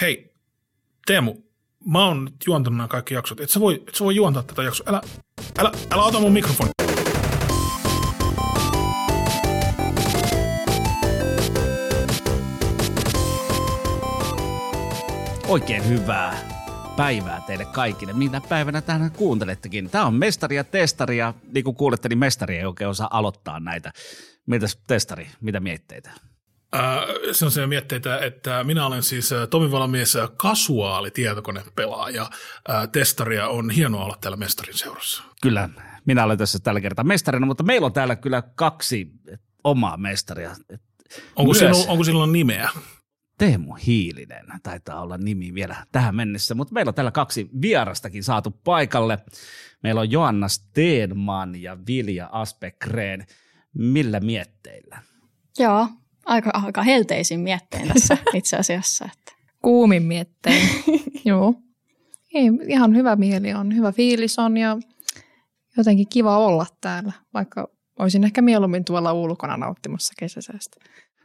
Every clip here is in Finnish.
Hei, Teemu, mä oon juontanut nämä kaikki jaksot. Et sä voi, et sä voi juontaa tätä jaksoa. Älä, älä, älä ota mun mikrofoni. Oikein hyvää päivää teille kaikille. Mitä päivänä tähän kuuntelettekin? Tämä on Mestari ja Testari ja niin kuin kuulette, niin Mestari ei oikein osaa aloittaa näitä. Mitäs Testari, mitä mietteitä? Äh, se on se mietteitä, että minä olen siis äh, Tomi Valamies äh, kasuaali tietokonepelaaja. Äh, testaria on hienoa olla täällä Mestarin seurassa. Kyllä, minä olen tässä tällä kertaa mestarina, mutta meillä on täällä kyllä kaksi omaa mestaria. Onko, Myös. sinu, onko sinulla nimeä? Teemu Hiilinen taitaa olla nimi vielä tähän mennessä, mutta meillä on täällä kaksi vierastakin saatu paikalle. Meillä on Joanna Steenman ja Vilja Aspekreen. Millä mietteillä? Joo, aika, aika helteisin miettein tässä itse asiassa. Että. kuumin miettein. Joo. Ei, ihan hyvä mieli on, hyvä fiilis on ja jotenkin kiva olla täällä, vaikka olisin ehkä mieluummin tuolla ulkona nauttimassa kesäsäästä.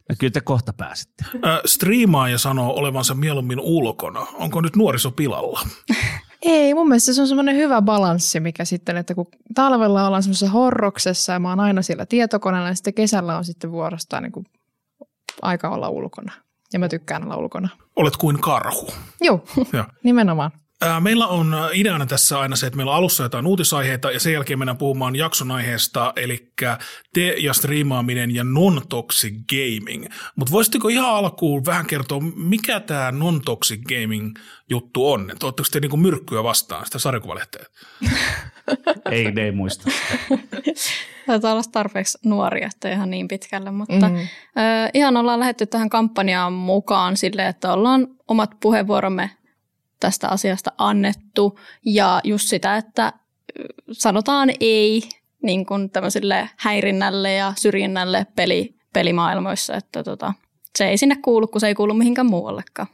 No kyllä te kohta pääsitte. Äh, striimaaja sanoo olevansa mieluummin ulkona. Onko nyt nuoriso pilalla? Ei, mun mielestä se on semmoinen hyvä balanssi, mikä sitten, että kun talvella ollaan semmoisessa horroksessa ja mä oon aina siellä tietokoneella, niin sitten kesällä on sitten vuorostaan niin kuin aika olla ulkona. Ja mä tykkään olla ulkona. Olet kuin karhu. Joo, Joo. nimenomaan. Meillä on ideana tässä aina se, että meillä on alussa jotain uutisaiheita ja sen jälkeen mennään puhumaan jakson aiheesta, eli te ja striimaaminen ja non-toxic gaming. Mutta voisitteko ihan alkuun vähän kertoa, mikä tämä non-toxic gaming juttu on? Että Oletteko te niinku myrkkyä vastaan sitä sarjakuvalehteä? Ei, ne ei muista. Taitaa olla tarpeeksi nuoria, että ihan niin pitkälle, mutta Mm. ö, ihan ollaan lähdetty tähän kampanjaan mukaan sille, että ollaan omat puheenvuoromme tästä asiasta annettu ja just sitä, että sanotaan ei niin kuin tämmöiselle häirinnälle ja syrjinnälle peli, pelimaailmoissa, että tota, se ei sinne kuulu, kun se ei kuulu mihinkään muuallekaan.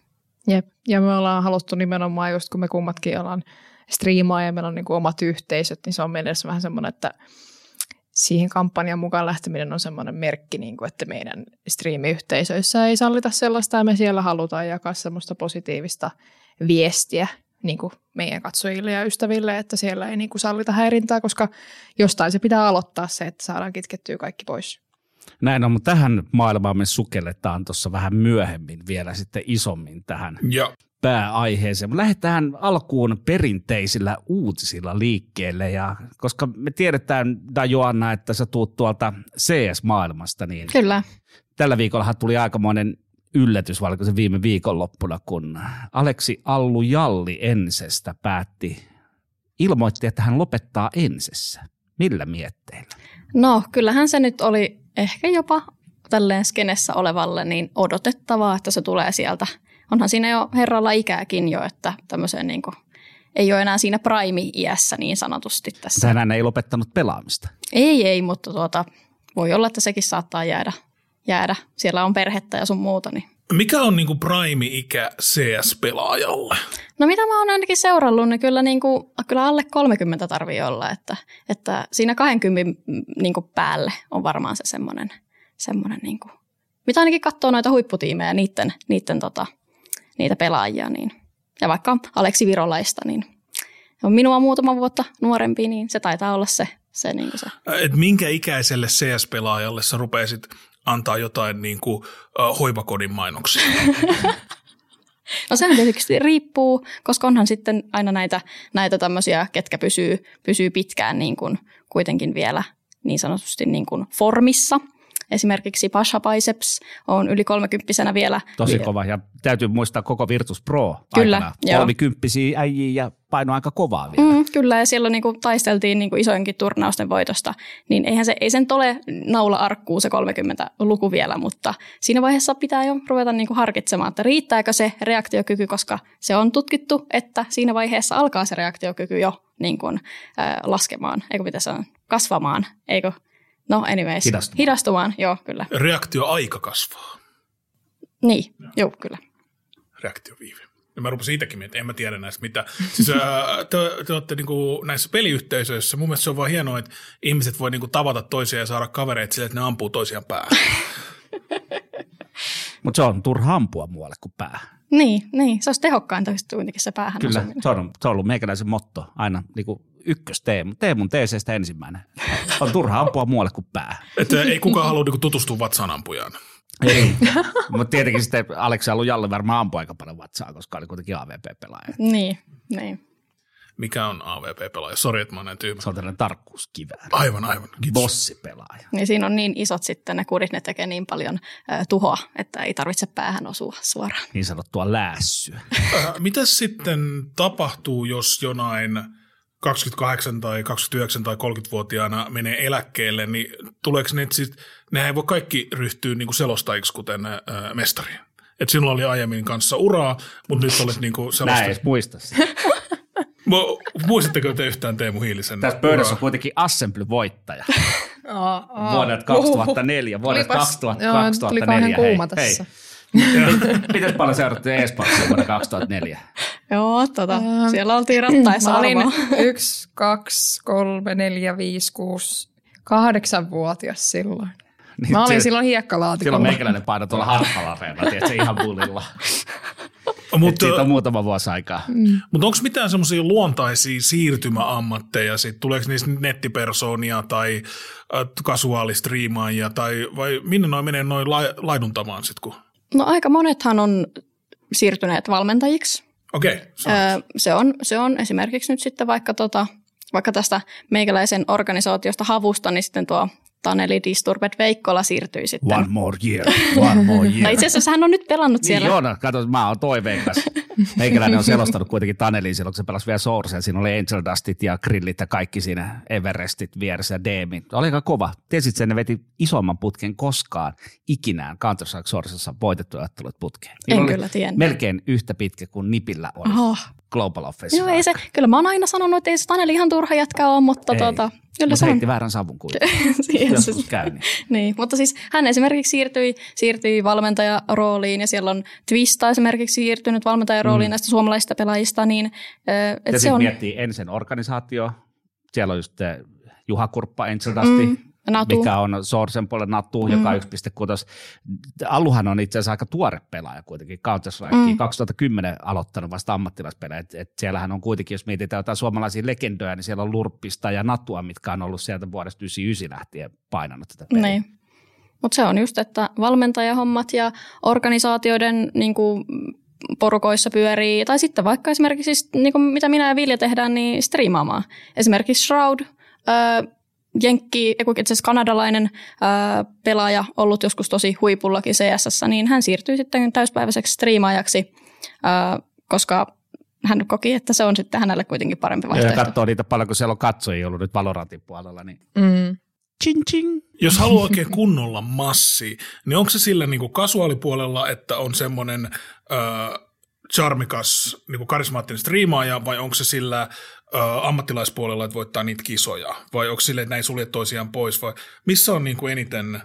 Jep. Ja me ollaan haluttu nimenomaan just kun me kummatkin ollaan striimaa ja meillä on niin kuin omat yhteisöt, niin se on meille vähän semmoinen, että siihen kampanjan mukaan lähteminen on semmoinen merkki, niin kuin, että meidän striimiyhteisöissä ei sallita sellaista ja me siellä halutaan jakaa semmoista positiivista viestiä niin kuin meidän katsojille ja ystäville, että siellä ei niin kuin sallita häirintää, koska jostain se pitää aloittaa se, että saadaan kitkettyä kaikki pois. Näin on, mutta tähän maailmaan me sukelletaan tuossa vähän myöhemmin vielä sitten isommin tähän Ja pääaiheeseen. Lähdetään alkuun perinteisillä uutisilla liikkeelle, ja koska me tiedetään, da Joanna, että sä tuut tuolta CS-maailmasta, niin Kyllä. tällä viikollahan tuli aikamoinen yllätys, vaikka se viime viikonloppuna, kun Aleksi Allu Jalli Ensestä päätti, ilmoitti, että hän lopettaa Ensessä. Millä mietteillä? No, kyllähän se nyt oli ehkä jopa tälleen skenessä olevalle niin odotettavaa, että se tulee sieltä. Onhan siinä jo herralla ikääkin jo, että tämmöiseen niin kuin, ei ole enää siinä prime-iässä niin sanotusti tässä. Hän ei lopettanut pelaamista. Ei, ei, mutta tuota, voi olla, että sekin saattaa jäädä, jäädä. Siellä on perhettä ja sun muuta. Niin. mikä on niinku prime-ikä CS-pelaajalle? No mitä mä oon ainakin seurannut, niin kyllä, niin kuin, kyllä alle 30 tarvii olla, että, että siinä 20 niin kuin päälle on varmaan se semmoinen, semmoinen niin kuin, mitä ainakin katsoo noita huipputiimejä, niiden, niiden tota, niitä pelaajia, niin, ja vaikka Aleksi Virolaista, niin on minua muutama vuotta nuorempi, niin se taitaa olla se, se, niin kuin se. Et minkä ikäiselle CS-pelaajalle sä rupeaisit antaa jotain niinku, uh, hoivakodin mainoksia? No sehän tietysti riippuu, koska onhan sitten aina näitä, näitä tämmöisiä, ketkä pysyy, pysyy pitkään niin kuin kuitenkin vielä niin sanotusti niin kuin formissa. Esimerkiksi Pasha Biceps on yli kolmekymppisenä vielä. Tosi kova. Ja täytyy muistaa koko Virtus Pro Kyllä, aikana. Kolmikymppisiä äijiä ja paino aika kovaa vielä. Mm, kyllä, ja silloin niin kuin taisteltiin niin kuin isoinkin turnausten voitosta, niin eihän se, ei sen ole naula arkkuu se 30 luku vielä, mutta siinä vaiheessa pitää jo ruveta niin kuin harkitsemaan, että riittääkö se reaktiokyky, koska se on tutkittu, että siinä vaiheessa alkaa se reaktiokyky jo niin kuin, äh, laskemaan, eikö mitä se on, kasvamaan, eikö? No anyways. Hidastumaan. Hidastumaan, joo, kyllä. Reaktioaika kasvaa. Niin, joo, kyllä. reaktioviive. Ja mä rupesin itsekin miettimään, en mä tiedä näistä mitä. Siis ää, te, te olette niinku näissä peliyhteisöissä, mun mielestä se on vaan hienoa, että ihmiset voi niinku tavata toisiaan ja saada kavereita sille, että ne ampuu toisiaan päähän. Mutta se on turha ampua muualle kuin päähän. Niin, niin, se olisi tehokkainta just kuitenkin se päähän Kyllä, osuminen. se on, se on ollut meikäläisen motto aina niin kuin ykkös tee, tee mun TCstä ensimmäinen. On turha ampua muualle kuin päähän. Että ei kukaan halua niinku tutustua vatsanampujaan. Ei. Mutta tietenkin sitten Aleksi Jalle varmaan ampui aika paljon vatsaa, koska oli kuitenkin AVP-pelaaja. Niin, niin. Mikä on AVP-pelaaja? Sori, että mä näin tyhmä. Se on tällainen tarkkuuskivääri. Aivan, aivan. Kiitos. Bossipelaaja. Niin siinä on niin isot sitten ne kurit, ne tekee niin paljon ö, tuhoa, että ei tarvitse päähän osua suoraan. Niin sanottua lässyä. Äh, Mitäs sitten tapahtuu, jos jonain 28 tai 29 tai 30-vuotiaana menee eläkkeelle, niin tuleeko ne sit, nehän ei voi kaikki ryhtyä niin kuin selostajiksi, kuten äh, mestari. Et sinulla oli aiemmin kanssa uraa, mutta nyt olet niin kuin selostaja. edes muista sitä. Muistatteko te yhtään Teemu Hiilisen Tässä pöydässä on kuitenkin Assembly-voittaja Aa, aa. vuodelta 2004, vuodelta Tulipas- 2000, joo, 2004. Tuli kauhean Hei, kuuma hei. Miten paljon seurattiin eSportsia vuonna 2004? Joo, tota, siellä oltiin rattaissa Mä olin yksi, kaksi, kolme, neljä, viisi, kuusi, kahdeksan vuotias silloin. Niin Mä olin se- silloin Silloin hiekkalaatikolla. meikäläinen paino tuolla harppalareella, tiedätkö, ihan bullilla. Mutta siitä on muutama vuosi aikaa. Mutta onko mitään semmoisia luontaisia siirtymäammatteja, sit, tuleeko niistä nettipersoonia tai äh, kasuaalistriimaajia, tai vai minne noin menee noin la, laiduntamaan sitten? Kun... No aika monethan on siirtyneet valmentajiksi. Okei, okay, Öö, se, on, se on esimerkiksi nyt sitten vaikka, tota, vaikka tästä meikäläisen organisaatiosta havusta, niin sitten tuo Taneli Disturbed Veikkola siirtyi sitten. One more year, one more year. Tai itse asiassa hän on nyt pelannut Niin siellä. joo, no, kato, mä oon toiveikas. Meikäläinen on selostanut kuitenkin Taneliin silloin, kun se pelasi vielä Sourcea. Siinä oli Angel Dustit ja Grillit ja kaikki siinä Everestit vieressä ja Deemi. Oli aika kova. Tiesit sen, ne veti isomman putken koskaan ikinään Counter-Strike Sourcessa voitettuja ottelut putkeen. En kyllä tiennyt. Melkein yhtä pitkä kuin Nipillä oli Oho. Global Offensive. Joo, ei se, kyllä mä oon aina sanonut, että ei se Taneli ihan turha jätkä ole, mutta Ei. tota, kyllä se on. heitti väärän savun kuitenkin. Se- Joskus käy niin. Niin, mutta siis hän esimerkiksi siirtyi, siirtyi valmentajarooliin ja siellä on Twista esimerkiksi siirtynyt valmentajarooliin mm. näistä suomalaisista pelaajista, niin Ja et se sitten on miettii ensin organisaatio. Siellä on just Juha Kurppa, Angel Dusti, Mm, Natu. mikä on Sourcen puolella Natu, mm. joka on 1.6. Alluhan on itse asiassa aika tuore pelaaja kuitenkin, counter mm. 2010 aloittanut vasta ammattilaispelejä. Et, et siellähän on kuitenkin, jos mietitään jotain suomalaisia legendoja, niin siellä on Lurppista ja Natua, mitkä on ollut sieltä vuodesta 99 lähtien painanut tätä peliä. Niin. Mutta se on just, että valmentajahommat ja organisaatioiden niin kuin, porukoissa pyörii, tai sitten vaikka esimerkiksi, siis, niin kuin mitä minä ja Vilja tehdään, niin striimaamaan. Esimerkiksi Shroud, ö, Jenkki, kun itse asiassa kanadalainen ö, pelaaja, ollut joskus tosi huipullakin CSS, niin hän siirtyi sitten täyspäiväiseksi striimaajaksi, ö, koska hän koki, että se on sitten hänelle kuitenkin parempi Ja vaihtoehto. katsoo niitä paljon, kun siellä on katsojia ollut nyt Valorantin puolella, niin Mm. ching ching. Jos haluaa oikein kunnolla massi, niin onko se sillä niin kuin kasuaalipuolella, että on semmoinen äh, charmikas, niin kuin karismaattinen striimaaja, vai onko se sillä ammattilaispuolella, että voittaa niitä kisoja? Vai onko sille, että näin sulje toisiaan pois? Vai missä on niin kuin eniten,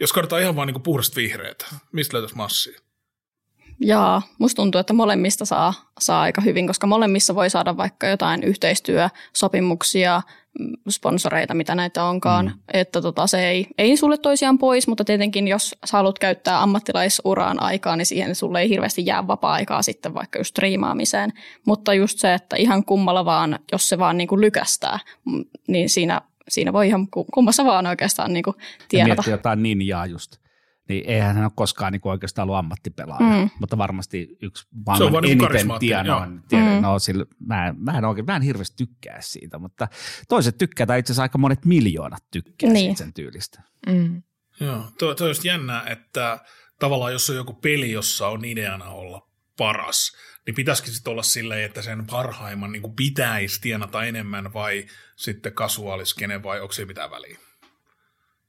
jos katsotaan ihan vaan niin kuin puhdasta vihreätä, mistä löytäisi massia? Jaa, musta tuntuu, että molemmista saa, saa aika hyvin, koska molemmissa voi saada vaikka jotain yhteistyösopimuksia, mm, sponsoreita, mitä näitä onkaan. Mm. Että tota, se ei, ei sulle toisiaan pois, mutta tietenkin jos sä haluat käyttää ammattilaisuraan aikaa, niin siihen sulle ei hirveästi jää vapaa-aikaa sitten vaikka just striimaamiseen. Mutta just se, että ihan kummalla vaan, jos se vaan niin kuin lykästää, mm, niin siinä, siinä voi ihan ku- kummassa vaan oikeastaan niin kuin Ja tienata. miettii jotain ninjaa just. Niin eihän hän ole koskaan niin oikeastaan ollut ammattipelaaja, Mm. mutta varmasti yksi on maailman vaan niinku eniten tienoin. Mm. no, sillä, mä, en, mä, en oikein, mä en hirveästi tykkää siitä, mutta toiset tykkää, tai itse asiassa aika monet miljoonat tykkää Niin. siitä sen tyylistä. Mm. Joo, tuo, tuo olisi jännää, että tavallaan jos on joku peli, jossa on ideana olla paras, niin pitäisikin sitten olla silleen, että sen parhaimman niin kuin pitäisi tienata enemmän vai sitten kasuaaliskene vai onko se mitään väliä?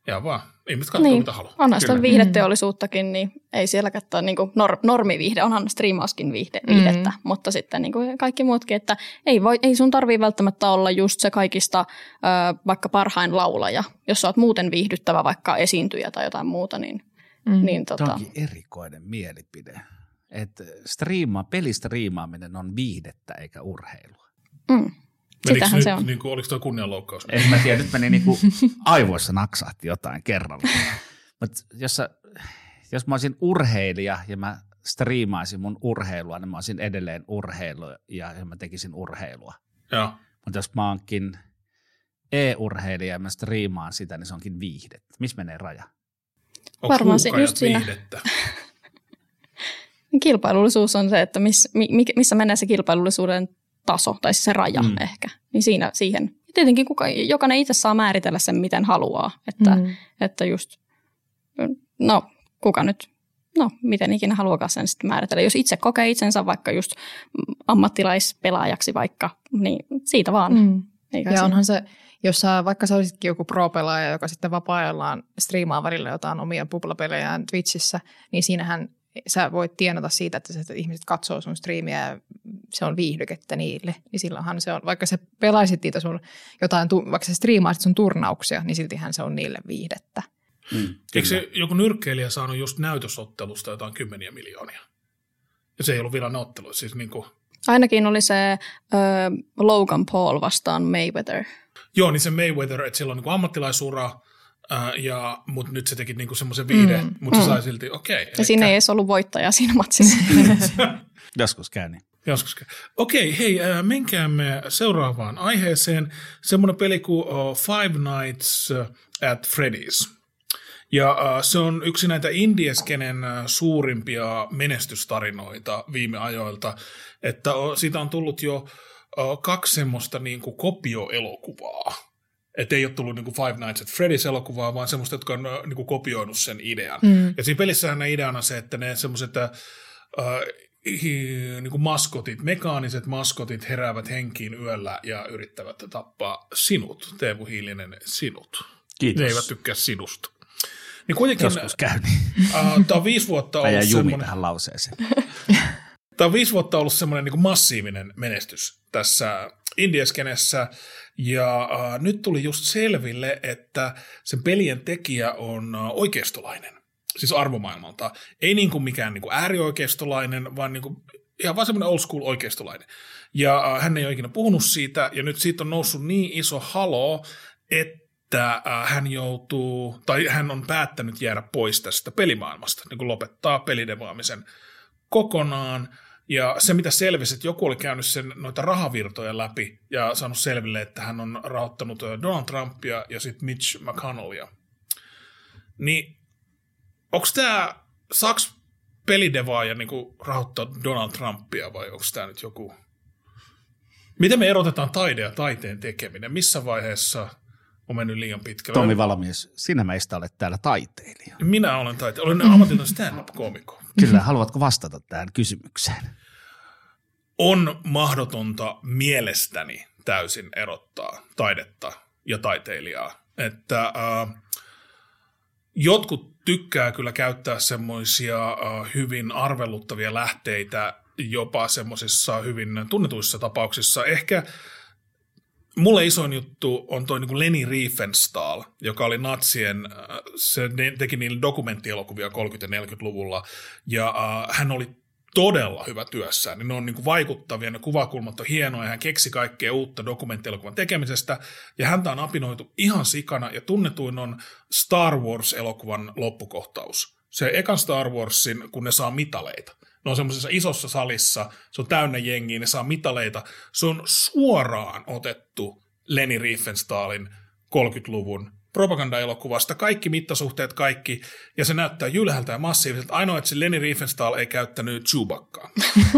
Ja vaan, ihmiset katsoo Niin, mitä haluaa. onhan sitä viihdeteollisuuttakin, niin ei siellä katsoa niin kuin nor, normiviihde, onhan striimauskin viihde, viihdettä, Mm. mutta sitten niin kuin kaikki muutkin, että ei, voi, ei sun tarvii välttämättä olla just se kaikista ö, vaikka parhain laulaja, jos sä oot muuten viihdyttävä vaikka esiintyjä tai jotain muuta, niin, Mm. niin Tämä tota, onkin erikoinen mielipide, että striima, pelistriimaaminen on viihdettä eikä urheilua. mm, Menikö sitähän nyt, se on. Niin kuin, oliko tuo kunnianloukkaus? En mä tiedä, nyt meni niinku aivoissa naksahti jotain kerralla. Mutta jos, sä- jos mä olisin urheilija ja mä striimaisin mun urheilua, niin mä olisin edelleen urheilu ja mä tekisin urheilua. Joo. Mutta jos mä oonkin e-urheilija ja mä striimaan sitä, niin se onkin viihdettä. Missä menee raja? Onko Varmaan se- just siinä. viihdettä? Kilpailullisuus on se, että miss, mi, mi- missä menee se kilpailullisuuden taso, tai siis se raja Mm. ehkä. Niin siinä, siihen. Ja tietenkin kuka, jokainen itse saa määritellä sen, miten haluaa. Että, mm. Että just, no kuka nyt, no miten ikinä haluakaan sen sitten määritellä. Jos itse kokee itsensä vaikka just ammattilaispelaajaksi vaikka, niin siitä vaan. Mm. Mm. Eikä Ja siinä- onhan se, jos sä, vaikka sä olisitkin joku pro-pelaaja, joka sitten vapaa-ajallaan striimaa välillä jotain omia puplapelejään Twitchissä, niin siinähän sä voit tienata siitä, että, se, että ihmiset katsoo sun striimiä ja se on viihdykettä niille. Niin silloinhan se on, vaikka sä pelaisit niitä sun jotain, tu- vaikka sä striimaisit sun turnauksia, niin siltihän se on niille viihdettä. Mm, Eikö se joku nyrkkeilijä saanut just näytösottelusta jotain kymmeniä miljoonia? Ja se ei ollut vielä ottelu, siis niin kuin, Ainakin oli se ö, Logan Paul vastaan Mayweather. Joo, niin se Mayweather, että sillä on niin ammattilaisura, ää, ja, mutta nyt se teki niin semmoisen viide, mm, Mm, mutta se mm. sai silti, okei. Ja siinä ei edes ollut voittajaa siinä matsissa. Joskus käy niin. Joskus. Okei, hei, äh, menkäämme seuraavaan aiheeseen. Semmoinen peli kuin uh, Five Nights at Freddy's. Ja äh, se on yksi näitä indieskenen äh, suurimpia menestystarinoita viime ajoilta, että uh, siitä on tullut jo uh, kaksi semmoista niin kuin kopioelokuvaa. Että ei ole tullut niin kuin Five Nights at Freddy's elokuvaa, vaan semmoista, jotka on äh, niin kuin kopioinut sen idean. Mm. Ja siinä pelissähän ideana se, että ne semmoiset äh, niin kuin maskotit, mekaaniset maskotit heräävät henkiin yöllä ja yrittävät tappaa sinut, Teemu Hiilinen, sinut. Kiitos. Ne eivät tykkää sinusta. Niin kuitenkin, Joskus käy niin. uh, tämä on viisi vuotta jää ollut jumi semmoinen, tähän lauseeseen. Tämä on viisi vuotta ollut semmoinen niin massiivinen menestys tässä Indieskenessä, ja äh, nyt tuli just selville, että sen pelien tekijä on äh, oikeistolainen, siis arvomaailmalta. Ei niin kuin mikään niin kuin äärioikeistolainen, vaan niin kuin ihan vaan semmoinen old school oikeistolainen. Ja äh, hän ei ole ikinä puhunut siitä, ja nyt siitä on noussut niin iso halo, että äh, hän joutuu, tai hän on päättänyt jäädä pois tästä pelimaailmasta, niin kuin lopettaa pelidevaamisen kokonaan. Ja se, mitä selvisi, että joku oli käynyt sen noita rahavirtoja läpi ja saanut selville, että hän on rahoittanut Donald Trumpia ja sitten Mitch McConnellia. Niin onko tämä, saaks pelidevaaja niinku rahoittaa Donald Trumpia vai onko tämä nyt joku... Miten me erotetaan taide ja taiteen tekeminen? Missä vaiheessa on mennyt liian pitkälle? Tommi Valamies, sinä meistä olet täällä taiteilija. Minä olen taite. Olen ammatillinen stand-up-koomikko. Kyllä, haluatko vastata tähän kysymykseen? on mahdotonta mielestäni täysin erottaa taidetta ja taiteilijaa. Että äh, jotkut tykkää kyllä käyttää semmoisia äh, hyvin arveluttavia lähteitä jopa semmoisissa hyvin tunnetuissa tapauksissa. Ehkä mulle isoin juttu on toi niin Leni Riefenstahl, joka oli natsien, äh, se teki niille dokumenttielokuvia 30- ja 40-luvulla, ja äh, hän oli todella hyvä työssään. Niin ne on niin kuin vaikuttavia, ne kuvakulmat on hienoja, ja hän keksi kaikkea uutta dokumenttielokuvan tekemisestä, ja häntä on apinoitu ihan sikana, ja tunnetuin on Star Wars-elokuvan loppukohtaus. Se ekan Star Warsin, kun ne saa mitaleita. Ne on semmoisessa isossa salissa, se on täynnä jengiä, ne saa mitaleita. Se on suoraan otettu Leni Riefenstahlin 30-luvun propagandaelokuvasta, kaikki mittasuhteet, kaikki, ja se näyttää jylhältä ja massiiviselta. Ainoa, että se Leni Riefenstahl ei käyttänyt Chewbaccaa.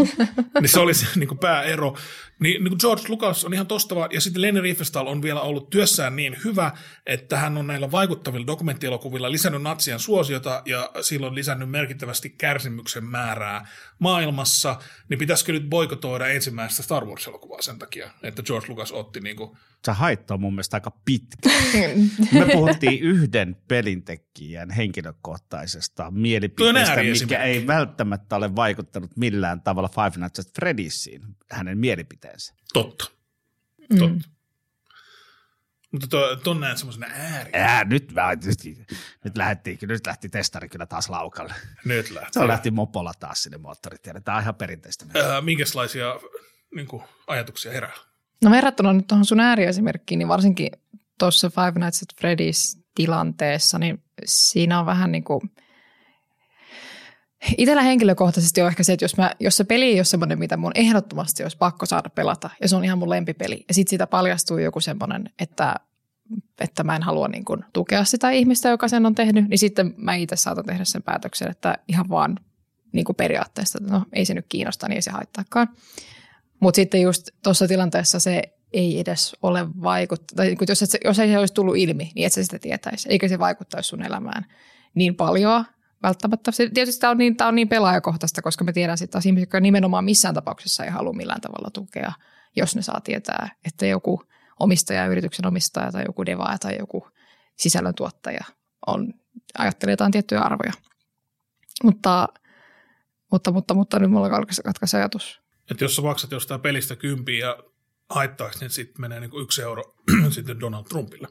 niin se oli se niin kuin pääero. Niin, niin kuin George Lucas on ihan tosta vaan, ja sitten Leni Riefenstahl on vielä ollut työssään niin hyvä, että hän on näillä vaikuttavilla dokumenttielokuvilla lisännyt natsien suosiota ja silloin lisännyt merkittävästi kärsimyksen määrää maailmassa, niin pitäisikö nyt boikotoida ensimmäistä Star Wars-elokuvaa sen takia, että George Lucas otti niin kuin Sä haittaa mun mielestä aika pitkä. Me puhuttiin yhden pelintekijän henkilökohtaisesta mielipiteestä, mikä ei välttämättä ole vaikuttanut millään tavalla Five Nights at Freddy'siin, hänen mielipiteensä. Totta. totta. Mutta to, ton näen semmoisena ääri. Ää, nyt, mä, nyt, nyt, lähti, nyt lähti testari kyllä taas laukalle. Nyt lähtee. Se lähti mopolla taas sinne moottoritielle. Tämä on ihan perinteistä. Ää, minkälaisia niin kuin, ajatuksia herää? No verrattuna nyt tuohon sun ääriesimerkkiin, niin varsinkin tuossa Five Nights at Freddy's tilanteessa, niin siinä on vähän niin kuin, Itellä henkilökohtaisesti on ehkä se, että jos, mä, jos se peli ei ole semmoinen, mitä mun ehdottomasti olisi pakko saada pelata, ja se on ihan mun lempipeli, ja sitten siitä paljastuu joku semmoinen, että, että mä en halua niin kuin tukea sitä ihmistä, joka sen on tehnyt, niin sitten mä itse saatan tehdä sen päätöksen, että ihan vaan niin kuin periaatteessa, että no ei se nyt kiinnosta, niin ei se haittaakaan. Mutta sitten just tuossa tilanteessa se ei edes ole vaikuttanut, tai niin jos, et, jos ei se olisi tullut ilmi, niin et sä sitä tietäisi, eikä se vaikuttaisi sun elämään niin paljon välttämättä. Se, tietysti tämä on, niin, tämä on niin pelaajakohtaista, koska me tiedän sitten taas ihmisiä, jotka nimenomaan missään tapauksessa ei halua millään tavalla tukea, jos ne saa tietää, että joku omistaja, yrityksen omistaja tai joku devaaja tai joku sisällöntuottaja on, ajattelee jotain tiettyjä arvoja. Mutta, mutta, mutta, mutta nyt mulla katkaisi ajatus. Että jos sä maksat jostain pelistä kympiä ja haittaako, niin sitten menee niin kuin yksi euro sitten Donald Trumpille.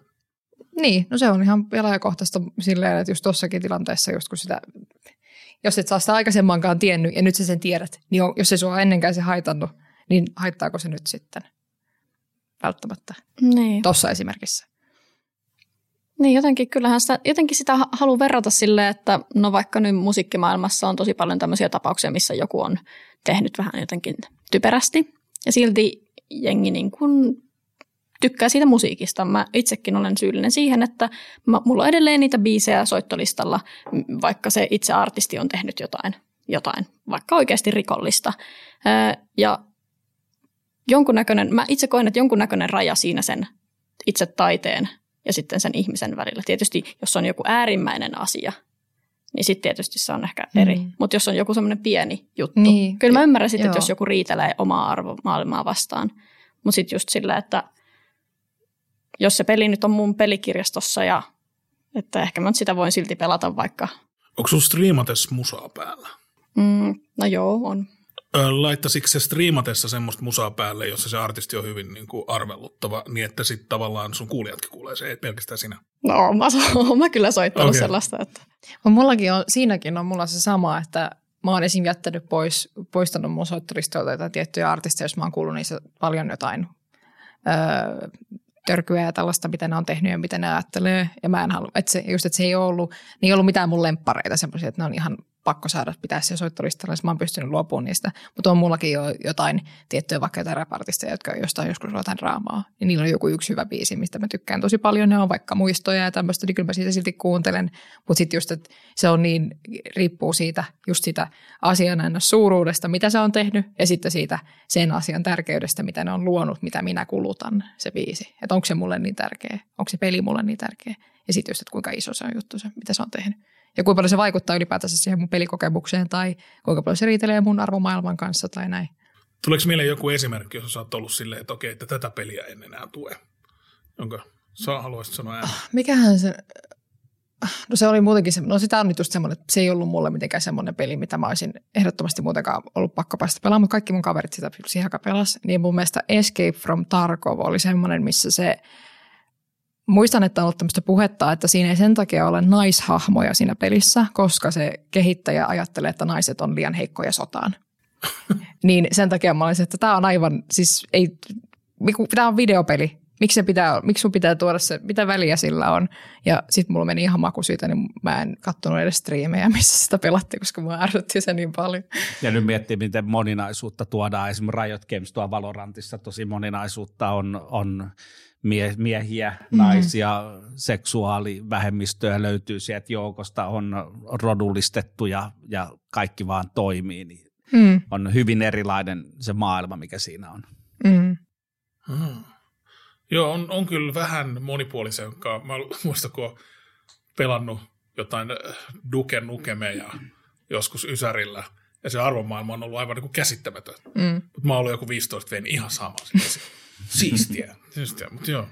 Niin, no se on ihan pelaajakohtaista silleen, että just tuossakin tilanteessa, just kun sitä, jos et saa sitä aikaisemmankaan tiennyt ja nyt sä sen tiedät, niin on, jos se sua ennenkään se haitannut, niin haittaako se nyt sitten? Välttämättä. Niin. Tuossa esimerkissä. Niin, jotenkin kyllähän sitä, jotenkin sitä haluaa verrata silleen, että no vaikka nyt musiikkimaailmassa on tosi paljon tämmöisiä tapauksia, missä joku on tehnyt vähän jotenkin typerästi ja silti jengi niin kuin tykkää siitä musiikista. Mä itsekin olen syyllinen siihen, että mä, mulla on edelleen niitä biisejä soittolistalla, vaikka se itse artisti on tehnyt jotain, jotain vaikka oikeasti rikollista. Ja jonkunnäköinen, mä itse koen, että jonkunnäköinen raja siinä sen itse taiteen ja sitten sen ihmisen välillä. Tietysti jos on joku äärimmäinen asia, niin sitten tietysti se on ehkä eri. Mm. Mutta jos on joku semmoinen pieni juttu, niin. kyllä mä ymmärrän sitten, että jos joku riitelee omaa arvomaailmaa vastaan. Mutta sitten just sillä, että jos se peli nyt on mun pelikirjastossa ja että ehkä mä sitä voin silti pelata vaikka. Onko sun striimatessa musaa päällä? Mm, no joo, on. Laittaisitko se striimatessa semmoista musaa päälle, jossa se artisti on hyvin niin kuin arveluttava, niin että sitten tavallaan sun kuulijatkin kuulee se, ei pelkästään sinä? No, mä, mä kyllä soittanut okay. sellaista. Että. Mullakin on, siinäkin on mulla se sama, että mä oon esim. jättänyt pois, poistanut mun soittoristoilta jotain tiettyjä artisteja, jos mä oon kuullut niissä paljon jotain öö, törkyä ja tällaista, mitä ne on tehnyt ja mitä ne ajattelee. Ja mä en halua, että se, just, että se ei ollut, niin ei ollut mitään mun lemppareita semmoisia, että ne on ihan pakko saada pitää se soittolistalla, mä oon pystynyt luopumaan niistä. Mutta on mullakin jo jotain tiettyjä vaikka jotain rapartisteja, jotka jostain joskus jotain draamaa. Ja niillä on joku yksi hyvä biisi, mistä mä tykkään tosi paljon. Ne on vaikka muistoja ja tämmöistä, niin kyllä mä siitä silti kuuntelen. Mutta sitten just, että se on niin, riippuu siitä, just sitä asian suuruudesta, mitä se on tehnyt, ja sitten siitä sen asian tärkeydestä, mitä ne on luonut, mitä minä kulutan, se biisi. Että onko se mulle niin tärkeä, onko se peli mulle niin tärkeä. Ja sitten just, että kuinka iso se on juttu se, mitä se on tehnyt ja kuinka paljon se vaikuttaa ylipäätänsä siihen mun pelikokemukseen tai kuinka paljon se riitelee mun arvomaailman kanssa tai näin. Tuleeko mieleen joku esimerkki, jos sä oot ollut silleen, että okei, että tätä peliä en enää tue? Onko, sä haluaisit sanoa ääni? Ah, mikähän se, no se oli muutenkin, se, no sitä on nyt just semmoinen, että se ei ollut mulle mitenkään semmoinen peli, mitä mä olisin ehdottomasti muutenkaan ollut pakko päästä pelaamaan, mutta kaikki mun kaverit sitä siihen pelas. Niin mun mielestä Escape from Tarkov oli semmoinen, missä se Muistan, että on ollut tämmöistä puhetta, että siinä ei sen takia ole naishahmoja siinä pelissä, koska se kehittäjä ajattelee, että naiset on liian heikkoja sotaan. niin sen takia mä olisin, että tämä on aivan, siis ei, tämä on videopeli. Miksi, se pitää, miksi sun pitää tuoda se, mitä väliä sillä on? Ja sitten mulla meni ihan maku siitä, niin mä en kattonut edes striimejä, missä sitä pelattiin, koska mä ärsytti se niin paljon. Ja nyt miettii, miten moninaisuutta tuodaan. Esimerkiksi Riot Games tuo Valorantissa tosi moninaisuutta on, on mie- miehiä, mm. naisia, seksuaalivähemmistöjä löytyy sieltä joukosta, on rodullistettu ja, ja kaikki vaan toimii, niin mm. on hyvin erilainen se maailma, mikä siinä on. Mm. Hmm. Joo, on, on kyllä vähän monipuolisempaa. Mä muistan, kun pelannut jotain äh, Duke Nukemeja joskus Ysärillä, ja se arvomaailma on ollut aivan niin kuin käsittämätön. Mm. Mutta mä oon ollut joku 15 vein ihan sama. Siistiä. Siistiä, mutta joo.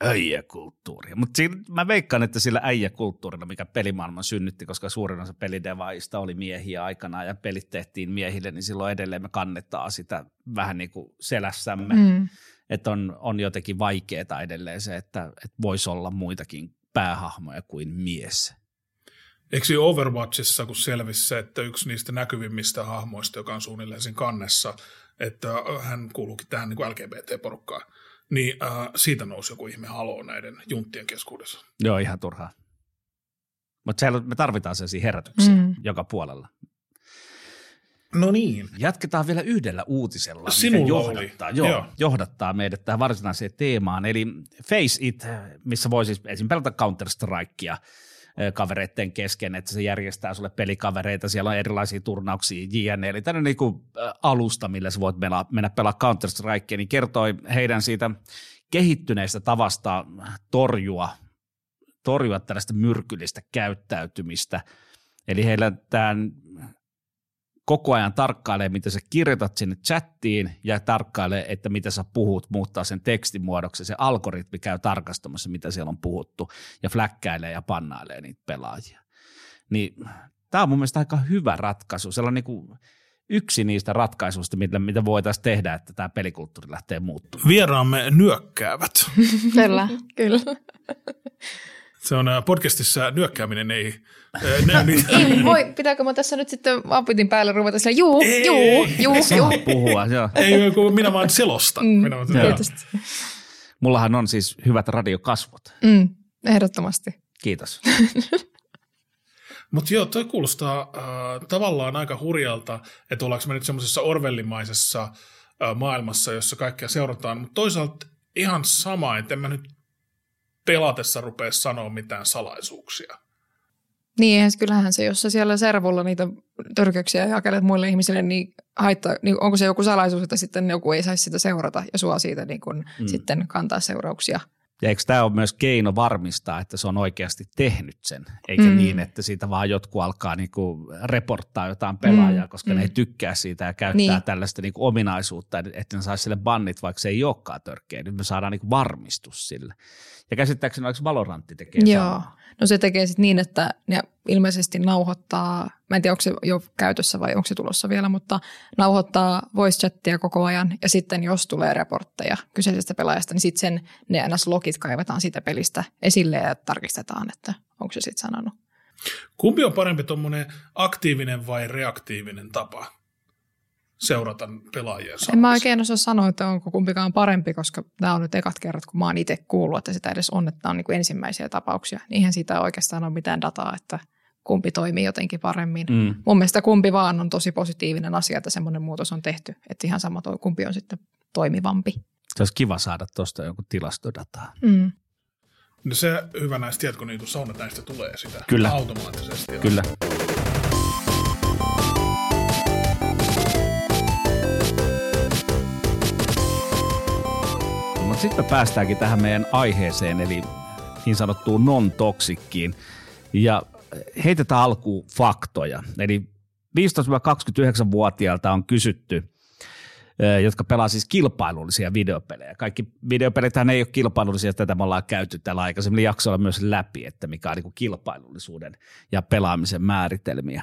Äijäkulttuuria. Mutta mä veikkaan, että sillä äijäkulttuurilla, mikä pelimaailman synnytti, koska suurin osa pelidevaista oli miehiä aikana ja pelit tehtiin miehille, niin silloin edelleen me kannetaan sitä vähän niin kuin selässämme. Mm. Että on, on jotenkin vaikeaa edelleen se, että, että voisi olla muitakin päähahmoja kuin mies. Eikö Overwatchissa, kun selvisi se, että yksi niistä näkyvimmistä hahmoista, joka on suunnilleen siinä kannessa, että hän kuuluukin tähän niin kuin LGBT-porukkaan, niin äh, siitä nousi joku ihme haloo näiden junttien keskuudessa. Joo, ihan turhaa. Mutta me tarvitaan sellaisia herätyksiä mm. joka puolella. No niin. Jatketaan vielä yhdellä uutisella, Sinulla mikä oli. johdattaa, joo, Joo. johdattaa meidät tähän varsinaiseen teemaan. Eli Face It, missä voi siis esim. pelata Counter-Strikea ö, kavereiden kesken, että se järjestää sulle pelikavereita, siellä on erilaisia turnauksia, JNE, eli tämmöinen niinku ö, alusta, millä sä voit mennä, mennä pelaa Counter-Strikea, niin kertoi heidän siitä kehittyneestä tavasta torjua, torjua tällaista myrkyllistä käyttäytymistä. Eli heillä tämän koko ajan tarkkailee, mitä sä kirjoitat sinne chattiin ja tarkkailee, että mitä sä puhut, muuttaa sen tekstimuodoksi. Se algoritmi käy tarkastamassa, mitä siellä on puhuttu ja fläkkäilee ja pannailee niitä pelaajia. Niin tämä on mun mielestä aika hyvä ratkaisu. Sellainen niin kuin yksi niistä ratkaisuista, mitä, mitä voitaisiin tehdä, että tämä pelikulttuuri lähtee muuttumaan. Vieraamme nyökkäävät. Kyllä. Kyllä. Se on ä, podcastissa nyökkääminen ei ä, näy niin. Ei, voi, pitääkö mä tässä nyt sitten apitin päälle ruveta sillä, juu, Ei, juu, ei, juu, juu. puhua, joo. Ei, kun minä vaan selostan. Mm, Minä vaan selostan. Tietysti. Mullahan on siis hyvät radiokasvot. Mm, ehdottomasti. Kiitos. Mutta joo, toi kuulostaa äh, tavallaan aika hurjalta, että ollaanko me nyt semmoisessa orvellimaisessa äh, maailmassa, jossa kaikkea seurataan, mutta toisaalta ihan sama, että en mä nyt pelatessa rupea sanoa mitään salaisuuksia. Niin, kyllähän se, jos sä siellä servulla niitä törkeyksiä jakelet muille ihmisille, niin, haittaa, niin onko se joku salaisuus, että sitten joku ei saisi sitä seurata ja sua siitä niin kun mm. sitten kantaa seurauksia. Ja eikö tämä ole myös keino varmistaa, että se on oikeasti tehnyt sen, eikä Mm. mm. niin, että siitä vaan jotkut alkaa niinku reporttaa jotain pelaajaa, Mm, koska mm. ne ei tykkää siitä ja käyttää niin. tällaista niinku ominaisuutta, että ne saisi sille bannit, vaikka se ei olekaan törkeä. Nyt me saadaan niinku varmistus sille. Ja käsittääkseni oliko Valorantti tekee Joo. samaa? No se tekee sitten niin, että ne ilmeisesti nauhoittaa, mä en tiedä onko se jo käytössä vai onko se tulossa vielä, mutta nauhoittaa voice chattia koko ajan ja sitten jos tulee raportteja kyseisestä pelaajasta, niin sitten sen ne NS-logit kaivetaan siitä pelistä esille ja tarkistetaan, että onko se sitten sanonut. Kumpi on parempi tuommoinen aktiivinen vai reaktiivinen tapa seurata pelaajien En mä saamista? oikein osaa sanoa, että onko kumpikaan parempi, koska tämä on nyt ekat kerrat, kun mä oon itse kuullut, että sitä edes on, että nämä on niin kuin ensimmäisiä tapauksia. Niin eihän siitä oikeastaan ole mitään dataa, että kumpi toimii jotenkin paremmin. Mm. Mun mielestä kumpi vaan on tosi positiivinen asia, että semmoinen muutos on tehty. Että ihan sama toi, kumpi on sitten toimivampi. Se olisi kiva saada tuosta joku tilastodataa. Mm. No se hyvä näistä tietokoniitussa on, että näistä tulee sitä Kyllä. automaattisesti. Kyllä. Mutta sitten me päästäänkin tähän meidän aiheeseen, eli niin sanottuun non-toksikkiin. Ja heitetään alkuun faktoja. Eli 15-29-vuotiailta on kysytty, jotka pelaa siis kilpailullisia videopelejä. Kaikki videopelithän ei ole kilpailullisia, tätä me ollaan käyty tällä aikaisemmilla jaksoilla myös läpi, että mikä on niin kilpailullisuuden ja pelaamisen määritelmiä.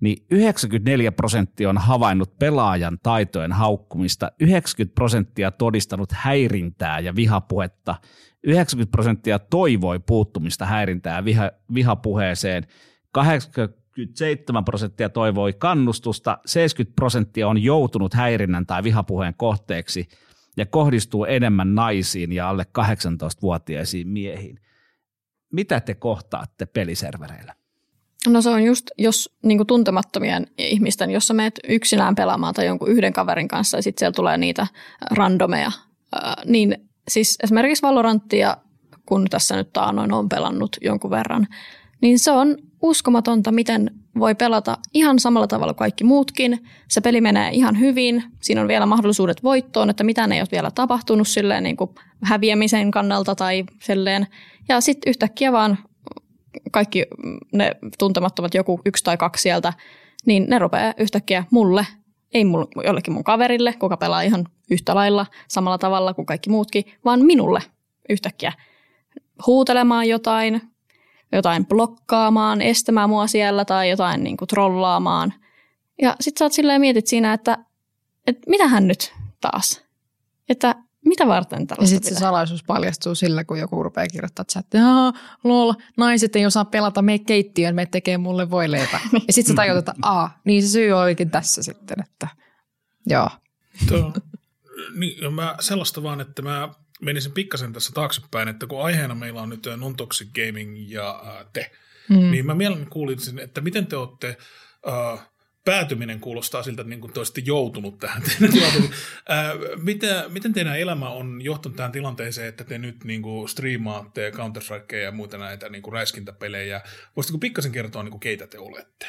Niin 94 prosenttia on havainnut pelaajan taitojen haukkumista, 90 prosenttia todistanut häirintää ja vihapuhetta, 90 prosenttia toivoi puuttumista häirintää ja viha, vihapuheeseen, 87 prosenttia toivoi kannustusta, 70 prosenttia on joutunut häirinnän tai vihapuheen kohteeksi ja kohdistuu enemmän naisiin ja alle 18-vuotiaisiin miehiin. Mitä te kohtaatte peliservereillä? No se on just, jos niin tuntemattomien ihmisten, jos sä meet yksinään pelaamaan tai jonkun yhden kaverin kanssa ja sitten siellä tulee niitä randomeja, ää, niin siis esimerkiksi Valoranttia, kun tässä nyt taanoin on pelannut jonkun verran, niin se on uskomatonta, miten voi pelata ihan samalla tavalla kuin kaikki muutkin. Se peli menee ihan hyvin, siinä on vielä mahdollisuudet voittoon, että mitään ei ole vielä tapahtunut silleen niin kuin häviämisen kannalta tai silleen. Ja sitten yhtäkkiä vaan kaikki ne tuntemattomat joku yksi tai kaksi sieltä, niin ne rupeaa yhtäkkiä mulle, ei mulle, jollekin mun kaverille, kuka pelaa ihan yhtä lailla samalla tavalla kuin kaikki muutkin, vaan minulle yhtäkkiä huutelemaan jotain, jotain blokkaamaan, estämään mua siellä tai jotain niin kuin trollaamaan. Ja sit sä oot silleen mietit siinä, että, että mitähän nyt taas? Että mitä varten Ja tällaista sitten se salaisuus paljastuu sillä, kun joku rupeaa kirjoittaa chattiin, lol, naiset ei osaa pelata, me keittiöön, me tekee mulle voileipä. ja sitten sä tajut, että aa, niin se syy olikin tässä sitten, että joo. Tuo, niin, mä sellaista vaan, että mä menisin pikkasen tässä taaksepäin, että kun aiheena meillä on nyt äh, non-toxic gaming ja äh, te, Mm. mm. niin mä mielelläni kuulisin, että miten te olette äh, päätyminen kuulostaa siltä, että niin kuin te olisitte joutunut tähän. Ää, miten, miten teidän elämä on johtanut tähän tilanteeseen, että te nyt niin kuin striimaatte counter ja muita näitä niin kuin räiskintäpelejä? Voisitko pikkasen kertoa, niin kuin keitä te olette?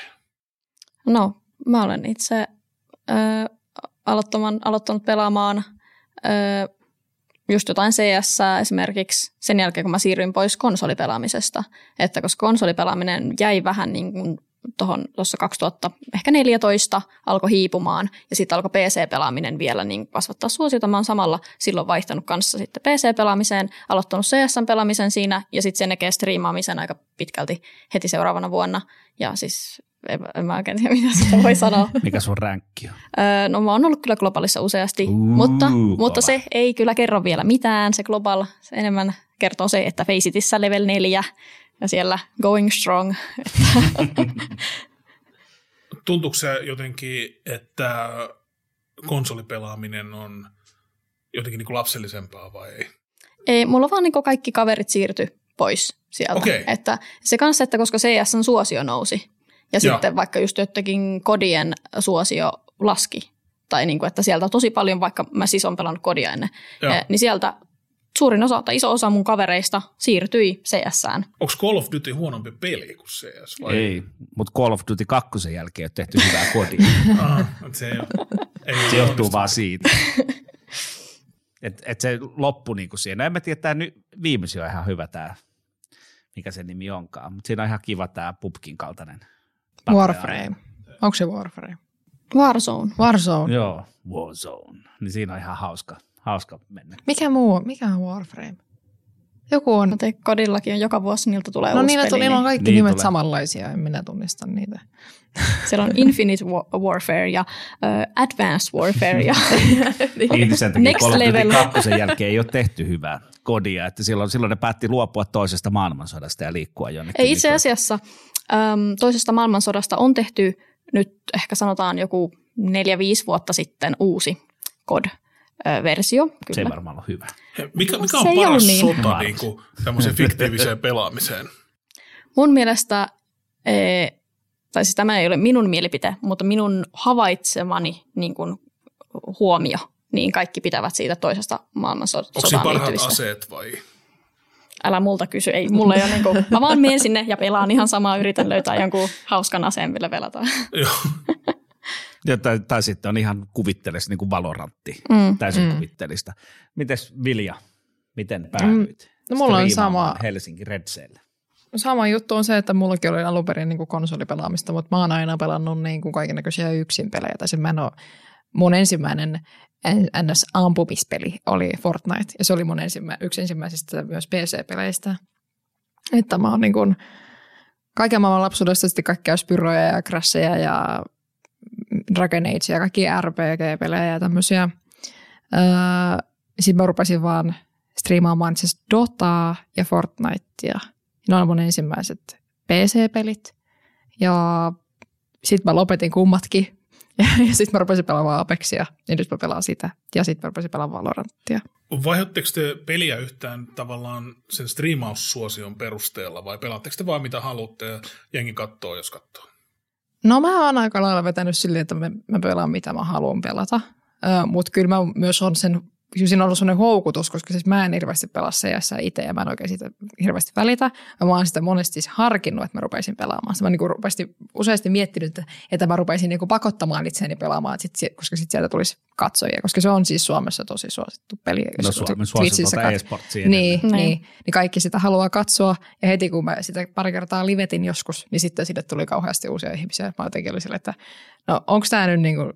No, mä olen itse ö, aloittanut pelaamaan ö, just jotain CS esimerkiksi sen jälkeen, kun mä siirryin pois konsolipelaamisesta. Että koska konsolipelaaminen jäi vähän niin kuin tuohon tuossa 2014 alkoi hiipumaan ja sitten alkoi PC-pelaaminen vielä niin kasvattaa suosiota. Mä oon samalla silloin vaihtanut kanssa sitten PC-pelaamiseen, aloittanut CS-pelaamisen siinä ja sitten sen jälkeen striimaamisen aika pitkälti heti seuraavana vuonna. Ja siis en, en mä oikein tiedä, mitä sitä voi sanoa. Mikä sun ränkki on? Öö, no mä oon ollut kyllä globaalissa useasti, uh, mutta, mutta se ei kyllä kerro vielä mitään. Se global se enemmän kertoo se, että Faceitissä level 4 ja siellä going strong. Tuntuuko se jotenkin, että konsolipelaaminen on jotenkin niin kuin lapsellisempaa vai ei? Ei, mulla vaan niin kaikki kaverit siirtyi pois sieltä. Okay. Että se kanssa, että koska CSN suosio nousi ja Joo. sitten vaikka just jotenkin kodien suosio laski, tai niin kuin, että sieltä tosi paljon, vaikka mä siis on pelannut kodia ennen, Joo. niin sieltä suurin osa tai iso osa mun kavereista siirtyi CSään. Onko Call of Duty huonompi peli kuin CS? Vai? Ei, mutta Call of Duty 2 jälkeen on tehty hyvää kodia. ah, se, ei se johtuu vaan siitä. Et, et se loppu niinku siinä. En mä tiedä, tämä viimeisin on ihan hyvä tämä, mikä se nimi onkaan. Mutta siinä on ihan kiva tämä pubkin kaltainen. Warframe. Onko se Warframe? Warzone. Warzone. Joo, Warzone. Niin siinä on ihan hauska hauska mennä. Mikä muu, mikä on Warframe? Joku on. Te kodillakin on joka vuosi, niiltä tulee no uusi niillä, peli. niillä on kaikki niin nimet tulee. samanlaisia, en minä tunnista niitä. Siellä on Infinite Warfare ja uh, Advanced Warfare ja niin, sen takia Next Level. kakkosen jälkeen ei ole tehty hyvää kodia, että silloin, silloin ne päätti luopua toisesta maailmansodasta ja liikkua jonnekin. Ei itse asiassa um, toisesta maailmansodasta on tehty nyt ehkä sanotaan joku neljä, viisi vuotta sitten uusi kod versio. Kyllä. Se ei varmaan ole hyvä. Mikä, mikä on paras niin. sota niin kuin, tämmöiseen fiktiiviseen pelaamiseen? Mun mielestä, e, tai siis tämä ei ole minun mielipite, mutta minun havaitsemani niin kuin huomio, niin kaikki pitävät siitä toisesta maailmansotaan Onko siinä parhaat aseet vai? Älä multa kysy, ei mulla ei ole niin kuin, mä vaan menen sinne ja pelaan ihan samaa, yritän löytää jonkun hauskan aseen, millä pelataan. Joo. Ja, tai, tai sitten on ihan kuvitteellista, niin kuin valorantti, mm. täysin mm. kuvitteellista. Mites Vilja, miten päädyit? Mm. No mulla on sama. Helsinki Redseille. Sama juttu on se, että mullakin oli alun perin niin kuin konsolipelaamista, mutta mä oon aina pelannut niin kuin kaikenlaisia yksin pelejä. Tai mä en ole, mun ensimmäinen ns. ampumispeli oli Fortnite, ja se oli mun ensimmä, yksi ensimmäisistä myös PC-peleistä. Että mä oon niin kuin, kaiken maailman lapsuudesta sitten kaikkea spyroja ja crasheja ja Dragon Age ja kaikki RPG-pelejä ja tämmöisiä. Öö, sitten mä rupesin vaan striimaamaan siis Dotaa ja Fortnitea. Ne on mun ensimmäiset PC-pelit. Ja sitten mä lopetin kummatkin. Ja, ja sitten mä rupesin pelaamaan Apexia, ja nyt mä pelaan sitä. Ja sitten mä rupesin pelaamaan Valoranttia. Vaihdotteko te peliä yhtään tavallaan sen striimaussuosion perusteella, vai pelaatteko te vaan mitä haluatte ja jengi katsoo, jos katsoo? No mä oon aika lailla vetänyt silleen, että mä, mä pelaan mitä mä haluan pelata. Mutta kyllä mä myös on sen, siinä on ollut sellainen houkutus, koska siis mä en hirveästi pelaa CS itse ja mä en oikein siitä hirveästi välitä. Mä oon sitä monesti siis harkinnut, että mä rupeisin pelaamaan. Mä niinku rupeisin useasti miettinyt, että, että mä rupeisin niinku pakottamaan itseäni pelaamaan, sit, koska sitten sieltä tulisi katsojia, koska se on siis Suomessa tosi suosittu peli. No Suomessa suosittu e-sportsia. Niin, niin, niin, niin, kaikki sitä haluaa katsoa ja heti kun mä sitä pari kertaa livetin joskus, niin sitten sille tuli kauheasti uusia ihmisiä. Mä jotenkin olin sille, että no onko tämä nyt niinku,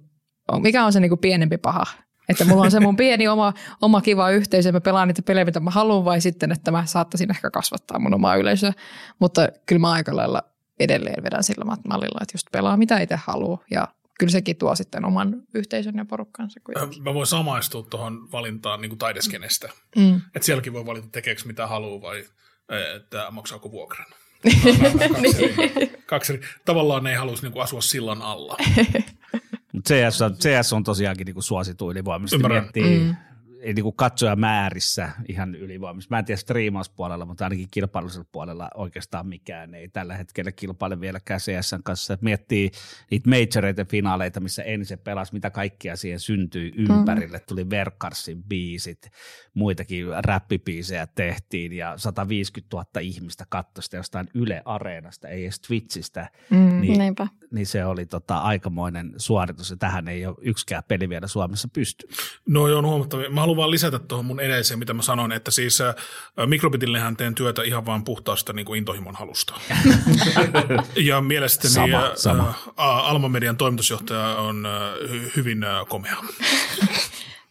mikä on se niinku pienempi paha? Että mulla on se mun pieni oma, oma kiva yhteisö, mä pelaan niitä pelejä, mitä mä haluan, vai sitten, että mä saattaisin ehkä kasvattaa mun omaa yleisöä. Mutta kyllä mä aika lailla edelleen vedän sillä mallilla, että just pelaa mitä itse haluaa ja kyllä sekin tuo sitten oman yhteisön ja porukkansa. Kuitenkin. Mä voin samaistua tuohon valintaan niin kuin taideskenestä. Mm. Että sielläkin voi valita tekeekö mitä haluaa vai e, että maksaako vuokran. kaksi, kaksi eri. Tavallaan ne ei haluaisi niin asua sillan alla. CS, CS on tosiaankin niin kuin suosituin, niin voi miettiä mm. Ei niin kuin katsojamäärissä ihan ylivoimissa. Mä en tiedä striimauspuolella, mutta ainakin kilpailullisella puolella oikeastaan mikään ei tällä hetkellä kilpaile vielä CSN kanssa. Et miettii niitä majoreita finaaleita, missä ensin pelasi, mitä kaikkea siihen syntyi ympärille. Tuli Verkarsin biisit, muitakin räppibiisejä tehtiin ja 150 000 ihmistä katsoi sitä jostain Yle Areenasta, ei edes Twitchistä. Mm, niin, niinpä. niin se oli tota aikamoinen suoritus ja tähän ei ole yksikään peli vielä Suomessa pysty. No joo, on huomattavia. Mä haluan vaan lisätä tuohon mun edelliseen, mitä mä sanoin, että siis äh, Mikrobitillehän teen työtä ihan vaan puhtaasta niin kuin intohimon halusta. ja mielestäni Sama, äh, sama. Äh, Alma Median toimitusjohtaja on äh, hy- hyvin äh, komea.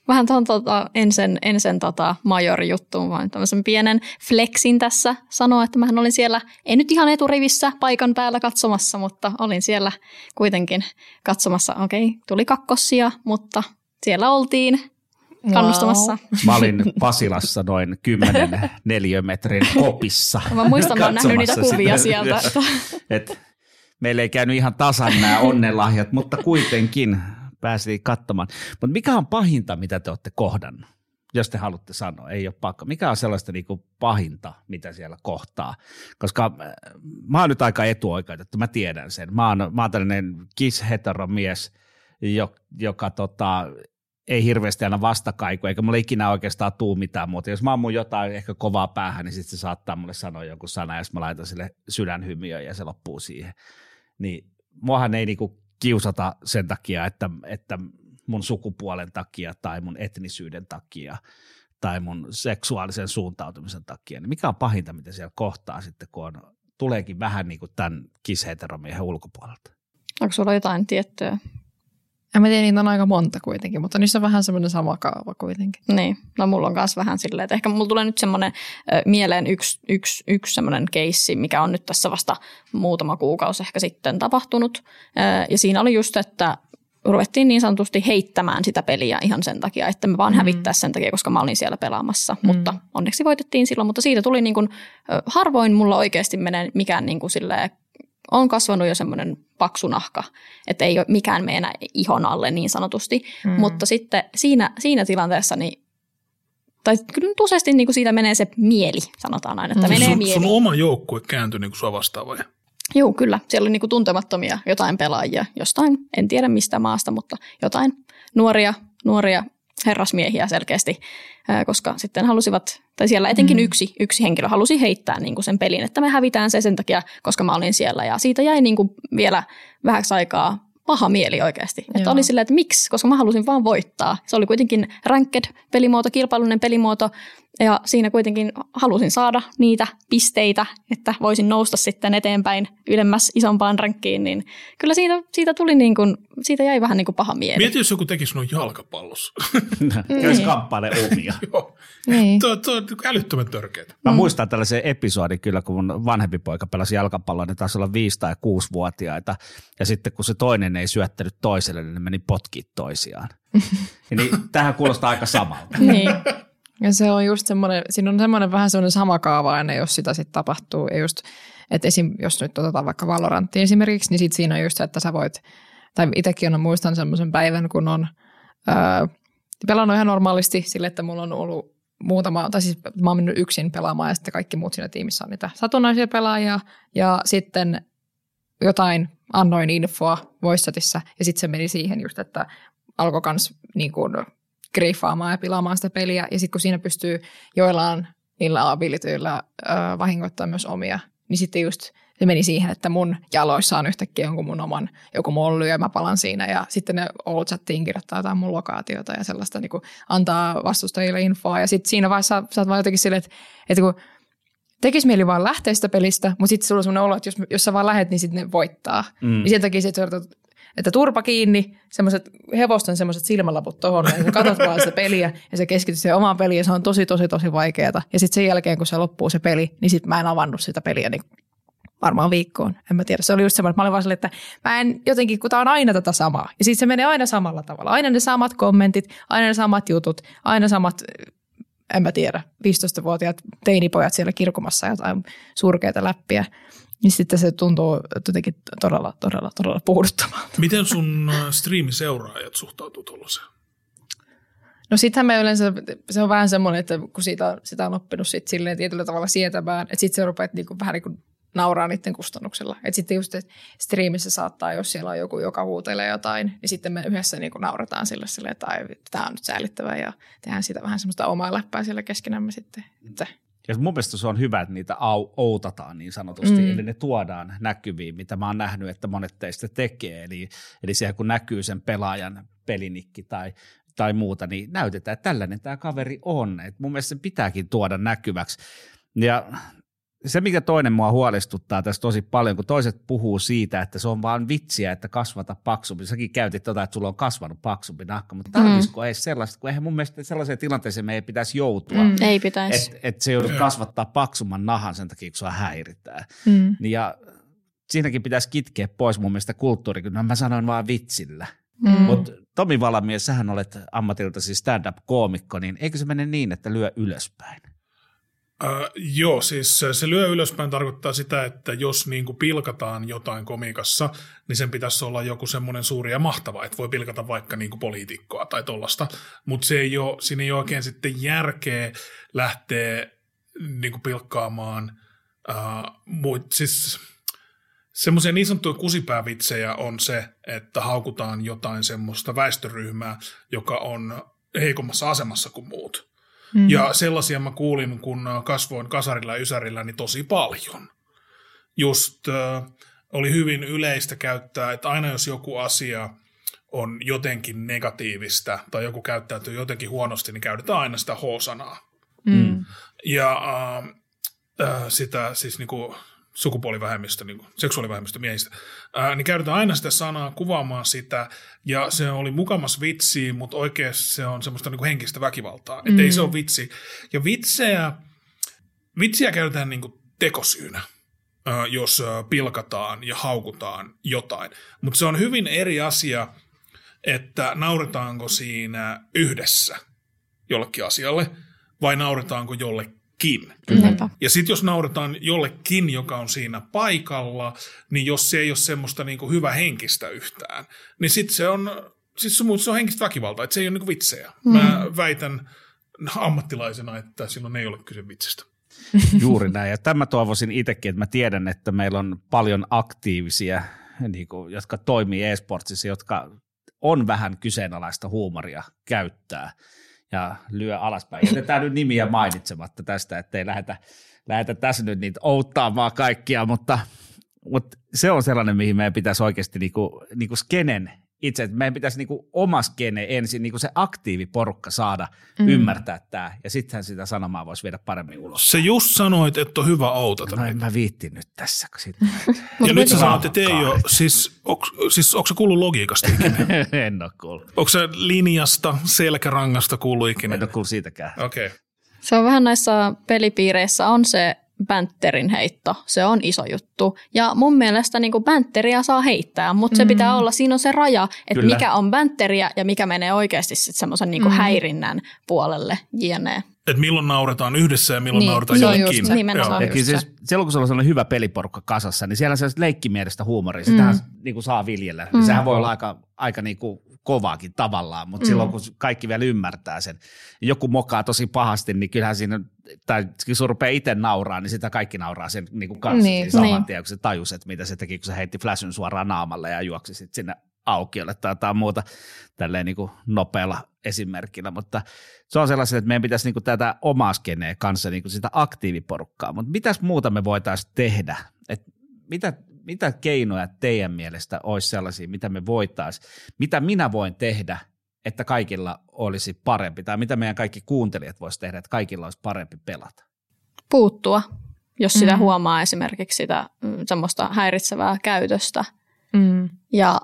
Vähän tuon tota, ensin, ensin tota major-juttuun, vaan tämmöisen pienen flexin tässä sanoa, että mähän olin siellä, en nyt ihan eturivissä paikan päällä katsomassa, mutta olin siellä kuitenkin katsomassa. Okei, tuli kakkosia, mutta siellä oltiin kannustamassa. Mä olin Pasilassa noin 10 neliömetrin kopissa. Mä muistan, mä oon nähnyt niitä kuvia sitä. sieltä. Et meillä ei käynyt ihan tasan nämä onnenlahjat, mutta kuitenkin päästiin katsomaan. Mutta mikä on pahinta, mitä te olette kohdannut? Jos te haluatte sanoa, ei ole pakko. Mikä on sellaista niin kuin pahinta, mitä siellä kohtaa? Koska äh, mä oon nyt aika etuoikeutettu, mä tiedän sen. Mä oon, mä oon tällainen kis-heteromies, jo- joka tota, ei hirveästi aina vastakaiku, eikä mulle ikinä oikeastaan tuu mitään muuta. Jos mä ammun jotain ehkä kovaa päähän, niin sitten se saattaa mulle sanoa jonkun sana, ja sitten mä laitan sille sydänhymiön ja se loppuu siihen. Niin muahan ei niinku kiusata sen takia, että, että mun sukupuolen takia tai mun etnisyyden takia tai mun seksuaalisen suuntautumisen takia. Niin mikä on pahinta, mitä siellä kohtaa sitten, kun on, tuleekin vähän niin kuin tämän kisheteromiehen ulkopuolelta? Onko sulla jotain tiettyä? Ja mä tiedän, niitä on aika monta kuitenkin, mutta niissä on vähän semmoinen sama kaava kuitenkin. Niin, no mulla on myös vähän silleen, että ehkä mulla tulee nyt semmoinen mieleen yksi, yksi, yksi semmoinen keissi, mikä on nyt tässä vasta muutama kuukausi ehkä sitten tapahtunut. Ja siinä oli just, että ruvettiin niin sanotusti heittämään sitä peliä ihan sen takia, että me vaan mm. hävittää sen takia, koska mä olin siellä pelaamassa. Mm. Mutta onneksi voitettiin silloin, mutta siitä tuli niin kuin, harvoin mulla oikeasti menee mikään niin kuin silleen, on kasvanut jo semmoinen paksu nahka, että ei ole mikään mene enää ihon alle niin sanotusti. Mm. Mutta sitten siinä, siinä tilanteessa, niin, tai kyllä nyt useasti niin kuin siitä menee se mieli, sanotaan aina, että mm. menee sun, mieli. sun oma joukkue kääntyi niin kuin sua vastaan vai? Joo, kyllä. Siellä oli niinku tuntemattomia jotain pelaajia jostain, en tiedä mistä maasta, mutta jotain nuoria, nuoria herrasmiehiä selkeästi, koska sitten halusivat, tai siellä etenkin mm. yksi, yksi henkilö halusi heittää niinku sen pelin, että me hävitään se sen takia, koska mä olin siellä. Ja siitä jäi niinku vielä vähäksi aikaa paha mieli oikeasti. Että Joo. oli silleen, että miksi, koska mä halusin vaan voittaa. Se oli kuitenkin ranked pelimuoto, kilpailullinen pelimuoto, ja siinä kuitenkin halusin saada niitä pisteitä, että voisin nousta sitten eteenpäin ylemmäs isompaan rankkiin, niin kyllä siitä, siitä tuli niin kuin, siitä jäi vähän niin kuin paha mieli. Mieti, jos joku tekisi noin jalkapallossa. Jos kamppaile omia. Joo. Niin. Tuo, tuo on älyttömän törkeää. Mä muistan tällaisen episodin kyllä, kun mun vanhempi poika pelasi jalkapalloa, ne taisi olla viisi tai kuusi vuotiaita. Ja sitten kun se toinen ei syöttänyt toiselle, niin ne meni potkii toisiaan. Ja niin, tähän kuulostaa aika samalta. Niin. Ja se on just semmoinen, siinä on semmoinen vähän semmoinen sama kaava aina, jos sitä sitten tapahtuu. Ja just, että esim, jos nyt otetaan vaikka Valorantti esimerkiksi, niin sit siinä on just se, että sä voit, tai itsekin on, muistan semmoisen päivän, kun on öö, pelannut ihan normaalisti sille, että mulla on ollut muutama, tai siis mä oon mennyt yksin pelaamaan ja sitten kaikki muut siinä tiimissä on niitä satunnaisia pelaajia. Ja sitten jotain annoin infoa voicechatissa ja sitten se meni siihen just, että alkoi kans niin kuin griffaamaan ja pilaamaan sitä peliä. Ja sitten kun siinä pystyy joillain niillä abilityillä vahingoittaa myös omia, niin sitten just se meni siihen, että mun jaloissa on yhtäkkiä jonkun mun oman joku molly ja mä palan siinä ja sitten ne all chattiin kirjoittaa jotain mun lokaatiota ja sellaista niin kuin antaa vastustajille infoa ja sitten siinä vaiheessa sä oot vaan jotenkin silleen, että, että kun tekisi mieli vaan lähteä sitä pelistä, mutta sitten sulla on sellainen olo, että jos, jos sä vaan lähet, niin sitten ne voittaa. Mm. Niin sen takia sit, että, turpa kiinni, semmoiset hevosten semmoiset silmälaput tohon, ja sä katsot vaan sitä peliä, ja sä keskityt siihen omaan peliin, ja se on tosi, tosi, tosi vaikeaa. Ja sitten sen jälkeen, kun se loppuu se peli, niin sitten mä en avannut sitä peliä niin varmaan viikkoon. En mä tiedä. Se oli just semmoinen, että mä olin vaan että mä en jotenkin, kun tää on aina tätä samaa. Ja sitten se menee aina samalla tavalla. Aina ne samat kommentit, aina ne samat jutut, aina samat en mä tiedä, 15-vuotiaat teinipojat siellä kirkumassa jotain surkeita läppiä, niin sitten se tuntuu jotenkin todella, todella, todella puhduttavalta. Miten sun äh, striimiseuraajat suhtautuu tuollaiseen? No sittenhän me yleensä, se on vähän semmoinen, että kun siitä, sitä on oppinut sit silleen tietyllä tavalla sietämään, että sitten se rupeat niinku, vähän niin kuin nauraa niiden kustannuksella. Että sitten just että striimissä saattaa, jos siellä on joku, joka huutelee jotain, niin sitten me yhdessä niin kuin naurataan sille, sille että tämä on nyt säällittävää ja tehdään sitä vähän semmoista omaa läppää siellä keskenämme sitten. Että ja mun mielestä se on hyvä, että niitä au, outataan niin sanotusti, mm. eli ne tuodaan näkyviin, mitä mä oon nähnyt, että monet teistä tekee. Eli, eli siellä kun näkyy sen pelaajan pelinikki tai, tai muuta, niin näytetään, että tällainen tämä kaveri on. Et mun mielestä se pitääkin tuoda näkyväksi. Ja se, mikä toinen mua huolestuttaa tässä tosi paljon, kun toiset puhuu siitä, että se on vaan vitsiä, että kasvata paksumpi. Säkin käytit tota, että sulla on kasvanut paksumpi nahka, mutta tarvitsisiko mm. ei sellaista, kun eihän mun mielestä sellaiseen tilanteeseen me ei pitäisi joutua. Mm. Ei pitäisi. Että et se joudut kasvattaa paksumman nahan sen takia, kun sua häiritään. Mm. Ja siinäkin pitäisi kitkeä pois mun mielestä kulttuuri, kun no, mä sanoin vaan vitsillä. Mm. Mutta Tomi Valamies, sähän olet ammatilta siis stand-up-koomikko, niin eikö se mene niin, että lyö ylöspäin? Äh, joo, siis se lyö ylöspäin tarkoittaa sitä, että jos niin kuin pilkataan jotain komikassa, niin sen pitäisi olla joku semmoinen suuri ja mahtava, että voi pilkata vaikka niin kuin poliitikkoa tai tollasta, mutta se ei ole, siinä ei ole oikein sitten järkeä lähteä niin kuin pilkkaamaan, äh, muut, siis semmoisia niin sanottuja kusipäävitsejä on se, että haukutaan jotain semmoista väestöryhmää, joka on heikommassa asemassa kuin muut. Mm. Ja sellaisia mä kuulin, kun kasvoin kasarilla ja ysärillä, niin tosi paljon. Just äh, oli hyvin yleistä käyttää, että aina jos joku asia on jotenkin negatiivista tai joku käyttäytyy jotenkin huonosti, niin käytetään aina sitä H-sanaa. Mm. Ja äh, äh, sitä siis niinku sukupuolivähemmistö, niin kuin seksuaalivähemmistö miehistä, ää, niin käytetään aina sitä sanaa kuvaamaan sitä, ja se oli mukamas vitsi, mutta oikeasti se on semmoista niin kuin henkistä väkivaltaa, mm. että ei se ole vitsi. Ja vitsejä, vitsiä käytetään niin kuin tekosyynä, ää, jos pilkataan ja haukutaan jotain, mutta se on hyvin eri asia, että nauretaanko siinä yhdessä jollekin asialle, vai nauretaanko jollekin jollekin. Kyllä. Ja sitten jos nauretaan jollekin, joka on siinä paikalla, niin jos se ei ole semmoista niin kuin hyvä henkistä yhtään, niin sitten se on, sit se, se on henkistä väkivaltaa, että se ei ole niin kuin vitsejä. Mm. Mä väitän ammattilaisena, että silloin ei ole kyse vitsistä. Juuri näin. Ja tämä toivoisin itsekin, että mä tiedän, että meillä on paljon aktiivisia, niin kuin, jotka toimii e-sportsissa, jotka on vähän kyseenalaista huumoria käyttää – ja lyö alaspäin. Jätetään nyt nimiä mainitsematta tästä, ettei lähdetä, lähdetä tässä nyt niitä outtaamaan kaikkia, mutta, mutta se on sellainen, mihin meidän pitäisi oikeasti niinku, niinku skenen itse, että meidän pitäisi niinku oma skene ensin, niinku se aktiiviporukka saada mm. ymmärtää tämä, ja sittenhän sitä sanomaa voisi viedä paremmin ulos. Se just sanoit, että on hyvä outata. No en mä viittin nyt tässä. Kun sit... ja nyt sä sanoit, että ei ole, siis, onko, siis onko se kuullut logiikasta ikinä? en ole kuullut. Onko se linjasta, selkärangasta kuullut ikinä? En ole kuullut siitäkään. Okei. Okay. Se on vähän näissä pelipiireissä on se bänterin heitto, se on iso juttu. Ja mun mielestä niin bänteriä saa heittää, mutta se mm. pitää olla, siinä on se raja, että Kyllä. mikä on bänteriä ja mikä menee oikeasti sitten semmoisen niin mm. häirinnän puolelle jne. Että milloin nauretaan yhdessä ja milloin niin, nauretaan jollekin. Just se. Siis, silloin kun se on sellainen hyvä peliporukka kasassa, niin siellä on sellaista leikkimielistä huumoria, sitähän mm. niin kuin saa viljellä. Mm. Sehän voi olla aika, aika niin kuin kovaakin tavallaan, mutta mm. silloin kun kaikki vielä ymmärtää sen, joku mokaa tosi pahasti, niin kyllähän siinä, tai kun sun rupeaa itse nauraa, niin sitä kaikki nauraa sen niin kuin kanssa niin, saman niin. tien, kun se tajus, että mitä se teki, kun se heitti flashin suoraan naamalle ja juoksi sitten sinne aukiolle tai jotain muuta tälleen niin kuin nopealla esimerkillä, mutta se on sellainen, että meidän pitäisi niin kuin tätä omaa skeneä kanssa niin kuin sitä aktiiviporukkaa, mutta mitäs muuta me voitaisiin tehdä, että mitä, mitä keinoja teidän mielestä olisi sellaisia, mitä me voitaisiin, mitä minä voin tehdä, että kaikilla olisi parempi, tai mitä meidän kaikki kuuntelijat voisivat tehdä, että kaikilla olisi parempi pelata? Puuttua, jos sitä mm. huomaa esimerkiksi sitä mm, semmoista häiritsevää käytöstä. Mm. Ja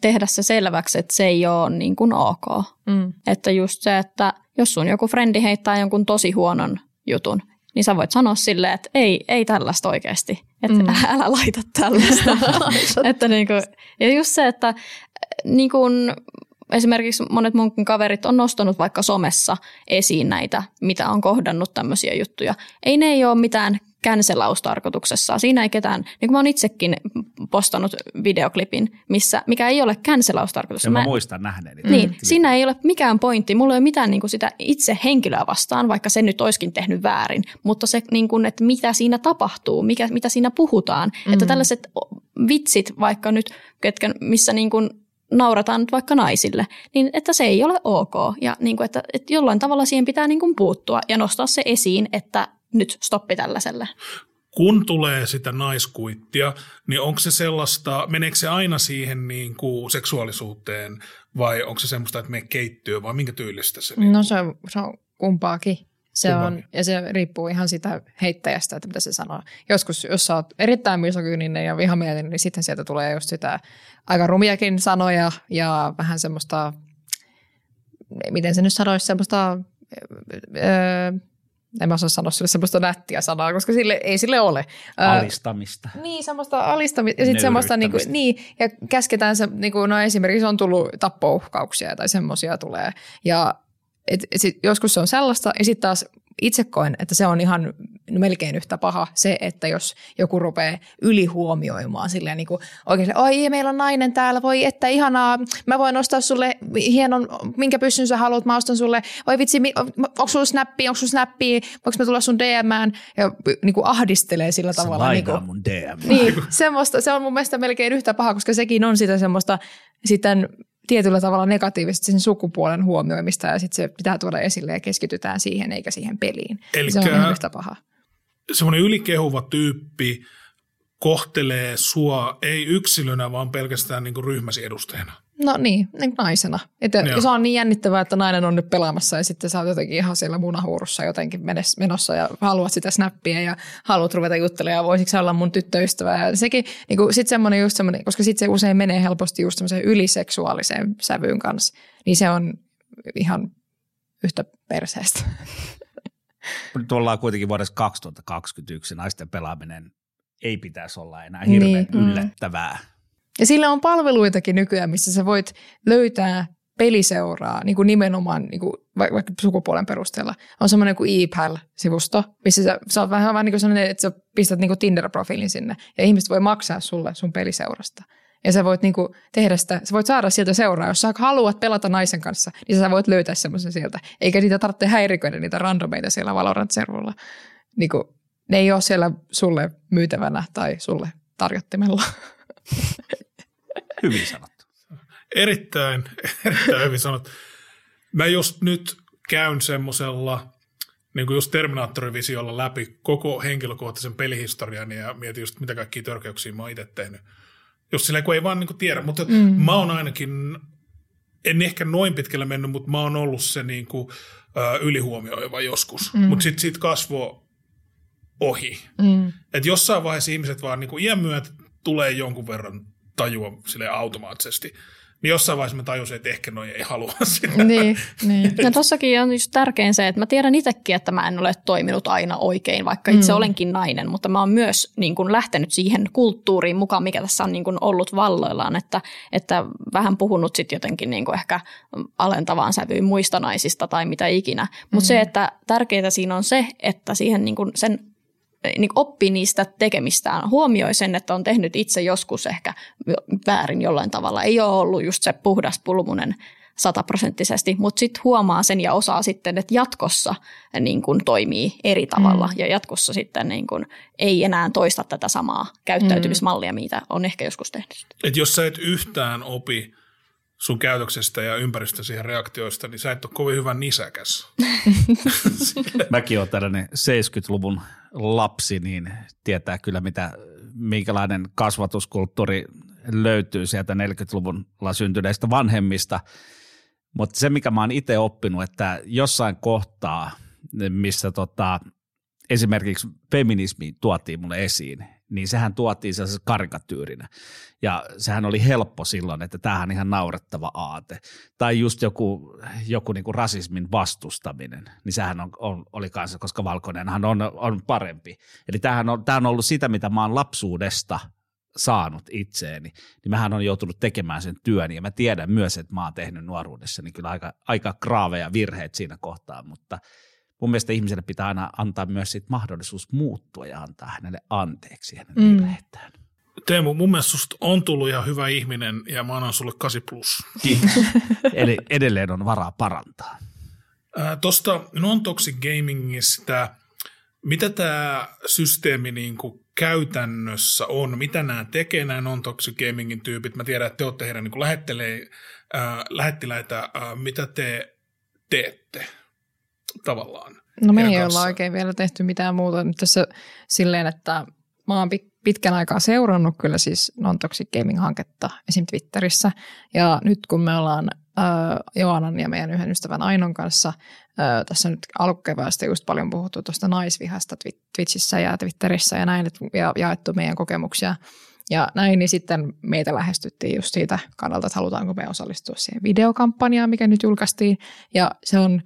tehdä se selväksi, että se ei ole niin kuin ok. Mm. Että just se, että jos sun joku frendi heittää jonkun tosi huonon jutun, niin sä voit sanoa silleen, että ei, ei tällaista oikeasti. Että mm. älä laita tällaista. että niin kuin, ja just se, että niin kuin, esimerkiksi monet munkin kaverit on nostanut vaikka somessa esiin näitä, mitä on kohdannut tämmöisiä juttuja. Ei ne ei ole mitään känselaustarkoituksessa. Siinä ei ketään, niin kuin mä oon itsekin postannut videoklipin, missä, mikä ei ole känselaustarkoitus. mä, mä muistan nähneeni. Niin, mm. siinä ei ole mikään pointti. Mulla ei ole mitään niin kuin sitä itse henkilöä vastaan, vaikka se nyt olisikin tehnyt väärin, mutta se, niin kuin, että mitä siinä tapahtuu, mikä, mitä siinä puhutaan. Mm. Että tällaiset vitsit vaikka nyt, ketkä, missä niin kuin naurataan nyt vaikka naisille, niin että se ei ole ok. Ja niin kuin, että, että jollain tavalla siihen pitää niin kuin puuttua ja nostaa se esiin, että nyt stoppi tällaiselle. Kun tulee sitä naiskuittia, niin onko se sellaista, meneekö se aina siihen niin kuin seksuaalisuuteen vai onko se semmoista, että me keittyy vai minkä tyylistä se? No se on, se on kumpaakin. Se on, ja se riippuu ihan sitä heittäjästä, että mitä se sanoo. Joskus, jos sä oot erittäin misogyyninen ja vihamielinen, niin sitten sieltä tulee just sitä aika rumiakin sanoja ja vähän semmoista, miten se nyt sanoisi, semmoista öö, en mä osaa sanoa sille semmoista nättiä sanaa, koska sille, ei sille ole. Alistamista. Äh, niin, semmoista alistamista. Ja sitten semmoista, niin, kuin, niin, ja käsketään se, niin kuin, no esimerkiksi on tullut tappouhkauksia tai semmoisia tulee. Ja et, et sit, joskus se on sellaista, ja sitten taas itse koen, että se on ihan melkein yhtä paha se, että jos joku rupeaa ylihuomioimaan silleen niin kuin oikein, oi meillä on nainen täällä, voi että ihanaa, mä voin ostaa sulle hienon, minkä pyssyn sä haluat, mä ostan sulle, oi vitsi, onko sulla snappi, onko sulla snappi, voinko mä tulla sun DMään, ja niin kuin ahdistelee sillä se tavalla. Niin kuin, mun DM. Niin, semmoista, se on mun mielestä melkein yhtä paha, koska sekin on sitä semmoista sitten tietyllä tavalla negatiivisesti sen sukupuolen huomioimista ja sitten se pitää tuoda esille ja keskitytään siihen eikä siihen peliin. Eli se on ihan yhtä paha. Semmoinen ylikehuva tyyppi kohtelee sua ei yksilönä, vaan pelkästään niin kuin ryhmäsi edustajana. No niin, niin naisena. Että se on niin jännittävää, että nainen on nyt pelaamassa ja sitten sä oot jotenkin ihan siellä munahuurussa jotenkin menossa ja haluat sitä snappia ja haluat ruveta juttelemaan ja voisiko olla mun tyttöystävä. Ja sekin, niin kuin, sit semmoinen just semmoinen, koska sitten se usein menee helposti just semmoiseen yliseksuaaliseen sävyyn kanssa, niin se on ihan yhtä perseestä. Nyt ollaan kuitenkin vuodessa 2021 naisten pelaaminen ei pitäisi olla enää hirveän niin. Mm. Ja sillä on palveluitakin nykyään, missä sä voit löytää peliseuraa niin kuin nimenomaan niin kuin vaikka sukupuolen perusteella. On semmoinen kuin ePal-sivusto, missä sä, sä oot vähän, vähän niin kuin sellainen, että sä pistät niin kuin Tinder-profiilin sinne ja ihmiset voi maksaa sulle sun peliseurasta. Ja sä voit niinku tehdä sitä, sä voit saada sieltä seuraa. Jos sä haluat pelata naisen kanssa, niin sä voit löytää semmoisen sieltä. Eikä niitä tarvitse häiriköidä niitä randomeita siellä Valorant-servulla. Niinku, ne ei ole siellä sulle myytävänä tai sulle tarjottimella. Hyvin sanottu. Erittäin, erittäin hyvin sanottu. Mä just nyt käyn semmoisella niin kuin just Terminaattorivisiolla läpi koko henkilökohtaisen pelihistorian ja mietin just mitä kaikkia törkeyksiä mä oon itse tehnyt. Just silleen, kun ei vaan niin kuin tiedä, mutta mm. mä oon ainakin, en ehkä noin pitkälle mennyt, mutta mä oon ollut se niin kuin, uh, ylihuomioiva joskus. Mm. Mutta sitten siitä kasvoi ohi. Mm. Että jossain vaiheessa ihmiset vaan niin kuin iän myötä tulee jonkun verran tajua sille automaattisesti. Niin jossain vaiheessa mä tajusin, että ehkä noi ei halua sitä. Niin, niin. Ja tossakin on just tärkein se, että mä tiedän itsekin, että mä en ole toiminut aina oikein, vaikka itse mm. olenkin nainen, mutta mä oon myös niin kuin lähtenyt siihen kulttuuriin mukaan, mikä tässä on niin kuin ollut valloillaan, että, että vähän puhunut sitten jotenkin niin kuin ehkä alentavaan sävyyn muista naisista tai mitä ikinä. Mutta mm. se, että tärkeää siinä on se, että siihen niin kuin sen niin oppi niistä tekemistään, huomioi sen, että on tehnyt itse joskus ehkä väärin jollain tavalla. Ei ole ollut just se puhdas pulmunen sataprosenttisesti, mutta sitten huomaa sen ja osaa sitten, että jatkossa niin kun toimii eri tavalla mm. ja jatkossa sitten niin kun ei enää toista tätä samaa käyttäytymismallia, mm. mitä on ehkä joskus tehnyt. Et jos sä et yhtään opi sun käytöksestä ja ympäristöstä siihen reaktioista, niin sä et ole kovin hyvä nisäkäs. Mäkin olen tällainen 70-luvun lapsi, niin tietää kyllä, mitä, minkälainen kasvatuskulttuuri löytyy sieltä 40-luvulla syntyneistä vanhemmista. Mutta se, mikä mä oon itse oppinut, että jossain kohtaa, missä tota, esimerkiksi feminismi tuotiin mulle esiin, niin sehän tuotiin sellaisessa karikatyyrinä. Ja sehän oli helppo silloin, että tämähän on ihan naurettava aate. Tai just joku, joku niin kuin rasismin vastustaminen, niin sehän on, on, oli kanssa, koska valkoinenhan on, on parempi. Eli tämähän on, tämä on ollut sitä, mitä mä oon lapsuudesta saanut itseeni, niin mähän on joutunut tekemään sen työn ja mä tiedän myös, että mä oon tehnyt nuoruudessa niin kyllä aika, aika kraaveja virheet siinä kohtaa, mutta mun mielestä ihmiselle pitää aina antaa myös sit mahdollisuus muuttua ja antaa hänelle anteeksi hänen mm. virheitään. Teemu, mun mielestä susta on tullut ihan hyvä ihminen ja mä annan sulle 8 plus. Eli edelleen on varaa parantaa. Tuosta non-toxic gamingista, mitä tämä systeemi niin kuin käytännössä on? Mitä nämä tekee, nämä non-toxic gamingin tyypit? Mä tiedän, että te olette heidän niin lähettelee, äh, lähettiläitä. Äh, mitä te teette tavallaan? No me ei olla oikein vielä tehty mitään muuta nyt tässä silleen, että mä oon pitkän aikaa seurannut kyllä siis non-toxic gaming-hanketta esim. Twitterissä. Ja nyt kun me ollaan äh, Joanan ja meidän yhden ystävän Ainon kanssa äh, tässä nyt alkukeväästä just paljon puhuttu tuosta naisvihasta Twitchissä ja Twitterissä ja näin, ja jaettu meidän kokemuksia ja näin, niin sitten meitä lähestyttiin just siitä kannalta, että halutaanko me osallistua siihen videokampanjaan, mikä nyt julkaistiin. Ja se on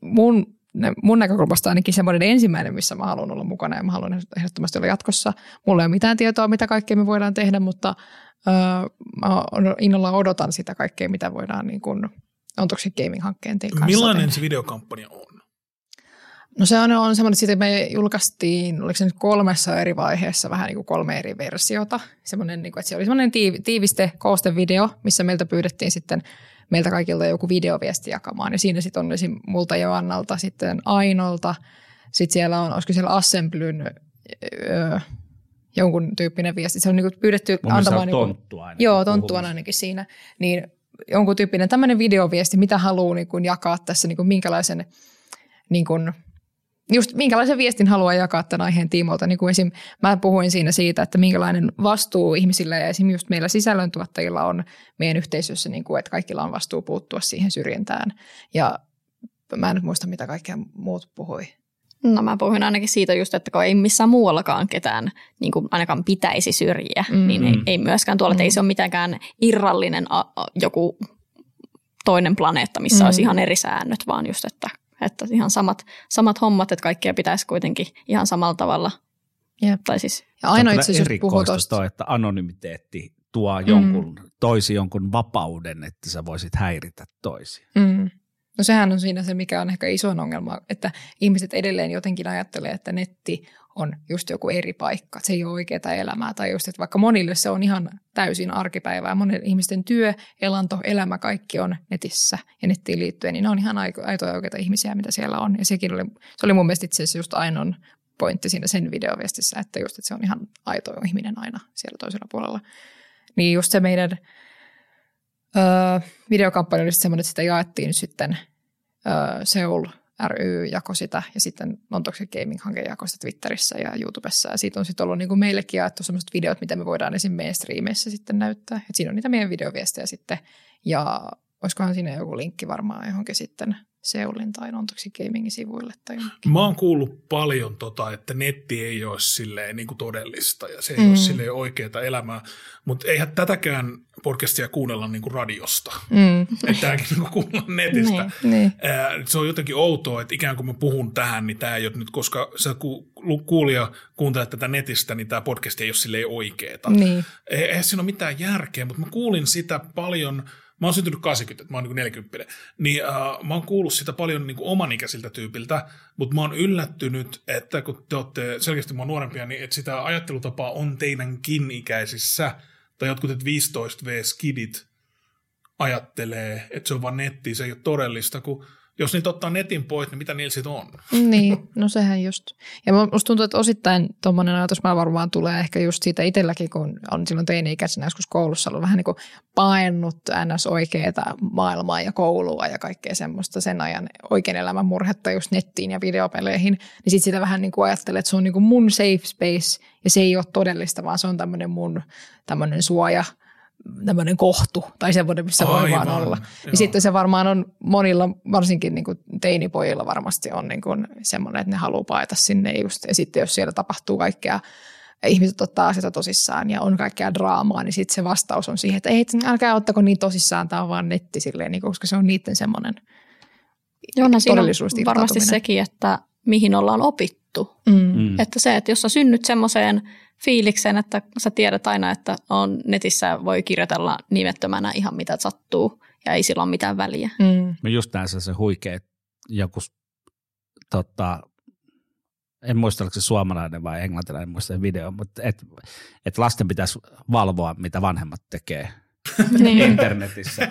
mun mun näkökulmasta ainakin semmoinen ensimmäinen, missä mä haluan olla mukana ja mä haluan ehdottomasti olla jatkossa. Mulla ei ole mitään tietoa, mitä kaikkea me voidaan tehdä, mutta öö, mä innolla odotan sitä kaikkea, mitä voidaan niin kuin, on toksi gaming-hankkeen kanssa Millainen tehdä. se videokampanja on? No se on, on semmoinen, että me julkaistiin, oliko se nyt kolmessa eri vaiheessa, vähän niin kuin kolme eri versiota. Semmoinen, niin kuin, että se oli semmoinen tiiviste, koostevideo, missä meiltä pyydettiin sitten meiltä kaikilta joku videoviesti jakamaan. Ja siinä sitten on esim. multa Joannalta, sitten Ainolta, sitten siellä on, olisiko siellä Assemblyn öö, jonkun tyyppinen viesti. Se on niinku pyydetty Mun antamaan... Niinku, tonttu ainakin. Joo, tonttu on ainakin siinä. Niin jonkun tyyppinen tämmöinen videoviesti, mitä haluaa niinku jakaa tässä, niinku minkälaisen niinku, just minkälaisen viestin haluaa jakaa tämän aiheen tiimoilta. Niin kuin esim, mä puhuin siinä siitä, että minkälainen vastuu ihmisillä ja esim. just meillä sisällöntuottajilla on meidän yhteisössä, niin kuin, että kaikilla on vastuu puuttua siihen syrjintään. Ja mä en nyt muista, mitä kaikkea muut puhui. No mä puhuin ainakin siitä just, että kun ei missään muuallakaan ketään niin kuin ainakaan pitäisi syrjiä, mm. niin ei, ei myöskään tuolla, mm. että ei se ole mitenkään irrallinen a, a, joku toinen planeetta, missä mm. olisi ihan eri säännöt, vaan just, että että ihan samat, samat hommat, että kaikkia pitäisi kuitenkin ihan samalla tavalla. Jep. Tai siis, ja aina itse asiassa puhuu toi, että anonymiteetti tuo mm. jonkun, toisi jonkun vapauden, että sä voisit häiritä toisia. Mm. No sehän on siinä se, mikä on ehkä iso ongelma, että ihmiset edelleen jotenkin ajattelee, että netti on just joku eri paikka, se ei ole oikeaa elämää. Tai just, että vaikka monille se on ihan täysin arkipäivää. Monen ihmisten työ, elanto, elämä, kaikki on netissä ja nettiin liittyen, niin ne on ihan aitoja oikeita ihmisiä, mitä siellä on. Ja sekin oli, se oli mun mielestä itse asiassa just ainoa pointti siinä sen videoviestissä, että just, että se on ihan aito ihminen aina siellä toisella puolella. Niin just se meidän öö, videokampanja oli semmoinen, että sitä jaettiin sitten öö, Seul – ry jako sitä ja sitten Non-Toxic Gaming-hanke jakoi sitä Twitterissä ja YouTubessa. Ja siitä on sitten ollut niin kuin meillekin jaettu sellaiset videot, mitä me voidaan esim. meidän striimeissä sitten näyttää. Et siinä on niitä meidän videoviestejä sitten ja olisikohan siinä joku linkki varmaan johonkin sitten Seulin tai Nontoxin Gamingin sivuille. Tai Mä oon kuullut paljon, tota, että netti ei ole silleen niin kuin todellista ja se ei mm. ole silleen oikeaa elämää, mutta eihän tätäkään podcastia kuunnella niin kuin radiosta. Mm. Että tämäkin niin kuunnella netistä. niin, niin. Se on jotenkin outoa, että ikään kuin mä puhun tähän, niin tämä ei ole nyt, koska sä kuulija kuuntelet tätä netistä, niin tämä podcast ei ole silleen oikeeta. Niin. Eihän siinä ole mitään järkeä, mutta mä kuulin sitä paljon – mä oon syntynyt 80, mä oon niin 40, niin uh, mä oon kuullut sitä paljon niin omanikäisiltä tyypiltä, mutta mä oon yllättynyt, että kun te olette selkeästi mua nuorempia, niin että sitä ajattelutapaa on teidänkin ikäisissä, tai jotkut 15V-skidit ajattelee, että se on vaan netti, se ei ole todellista, kun jos niitä ottaa netin pois, niin mitä niillä sitten on? Niin, no sehän just. Ja musta tuntuu, että osittain tuommoinen mä varmaan tulee ehkä just siitä itselläkin, kun on silloin teini-ikäisenä joskus koulussa ollut vähän niin kuin paennut ns. oikeita maailmaa ja koulua ja kaikkea semmoista sen ajan oikein elämän murhetta just nettiin ja videopeleihin. Niin sitten sitä vähän niin kuin ajattelee, että se on niin kuin mun safe space ja se ei ole todellista, vaan se on tämmöinen mun tämmöinen suoja – tämmöinen kohtu tai semmoinen, missä Aivan, voi vaan olla. Joo. Ja sitten se varmaan on monilla, varsinkin niin kuin teinipojilla varmasti on niin kuin semmoinen, että ne haluaa paeta sinne just. Ja sitten jos siellä tapahtuu kaikkea, ihmiset ottaa sitä tosissaan ja on kaikkea draamaa, niin sitten se vastaus on siihen, että ei, älkää ottako niin tosissaan, tämä on vaan netti silleen, niin koska se on niiden semmoinen Joo, no siinä on varmasti sekin, että mihin ollaan opittu. Mm. mm. Että se, että jos sä synnyt semmoiseen fiiliksen, että sä tiedät aina, että on netissä voi kirjoitella nimettömänä ihan mitä sattuu ja ei sillä ole mitään väliä. Mm. Mä just näin se huikea joku, tota, en muista oliko se suomalainen vai englantilainen, en muista sen video, mutta et, et lasten pitäisi valvoa, mitä vanhemmat tekee Niin. internetissä.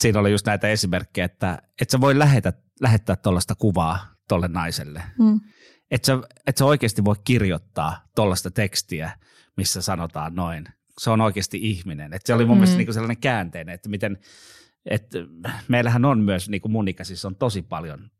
Siinä oli just näitä esimerkkejä, että et sä voi lähetä, lähettää tuollaista kuvaa tolle naiselle. Mm. Et sä, et sä oikeasti voi kirjoittaa tuollaista tekstiä, missä sanotaan noin. Se on oikeasti ihminen. Et se oli mun mm. mielestä Mm. niinku sellainen käänteinen, että miten, et meillähän on myös niinku mun ikäisissä on tosi paljon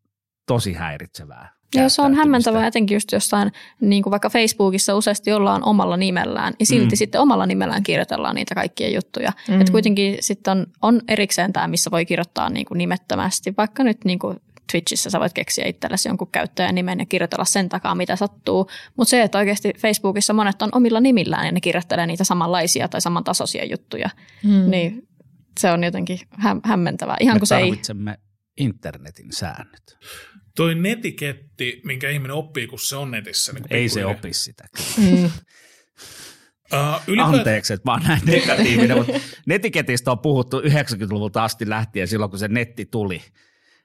tosi häiritsevää. Joo, se on hämmentävää etenkin just jossain, niin kuin vaikka Facebookissa useasti ollaan omalla nimellään, ja silti Mm. sitten omalla nimellään kirjoitellaan niitä kaikkia juttuja. Mm. Mm. Et kuitenkin sitten on, on erikseen tämä, missä voi kirjoittaa niin kuin nimettömästi, vaikka nyt niin kuin Twitchissä sä voit keksiä itsellesi jonkun käyttäjän nimen ja kirjoitella sen takaa, mitä sattuu. Mutta se, että oikeasti Facebookissa monet on omilla nimillään ja ne kirjoittelee niitä samanlaisia tai samantasoisia juttuja, Mm. mm. niin se on jotenkin hä- hämmentävää. Ihan Me kuin se ei... internetin säännöt. Toi netiketti, minkä ihminen oppii, kun se on netissä. Niin Ei se opi sitä. Mm. Uh, ylipäätään, Anteeksi, että mä oon näin negatiivinen, mutta netiketistä on puhuttu 90-luvulta asti lähtien silloin, kun se netti tuli.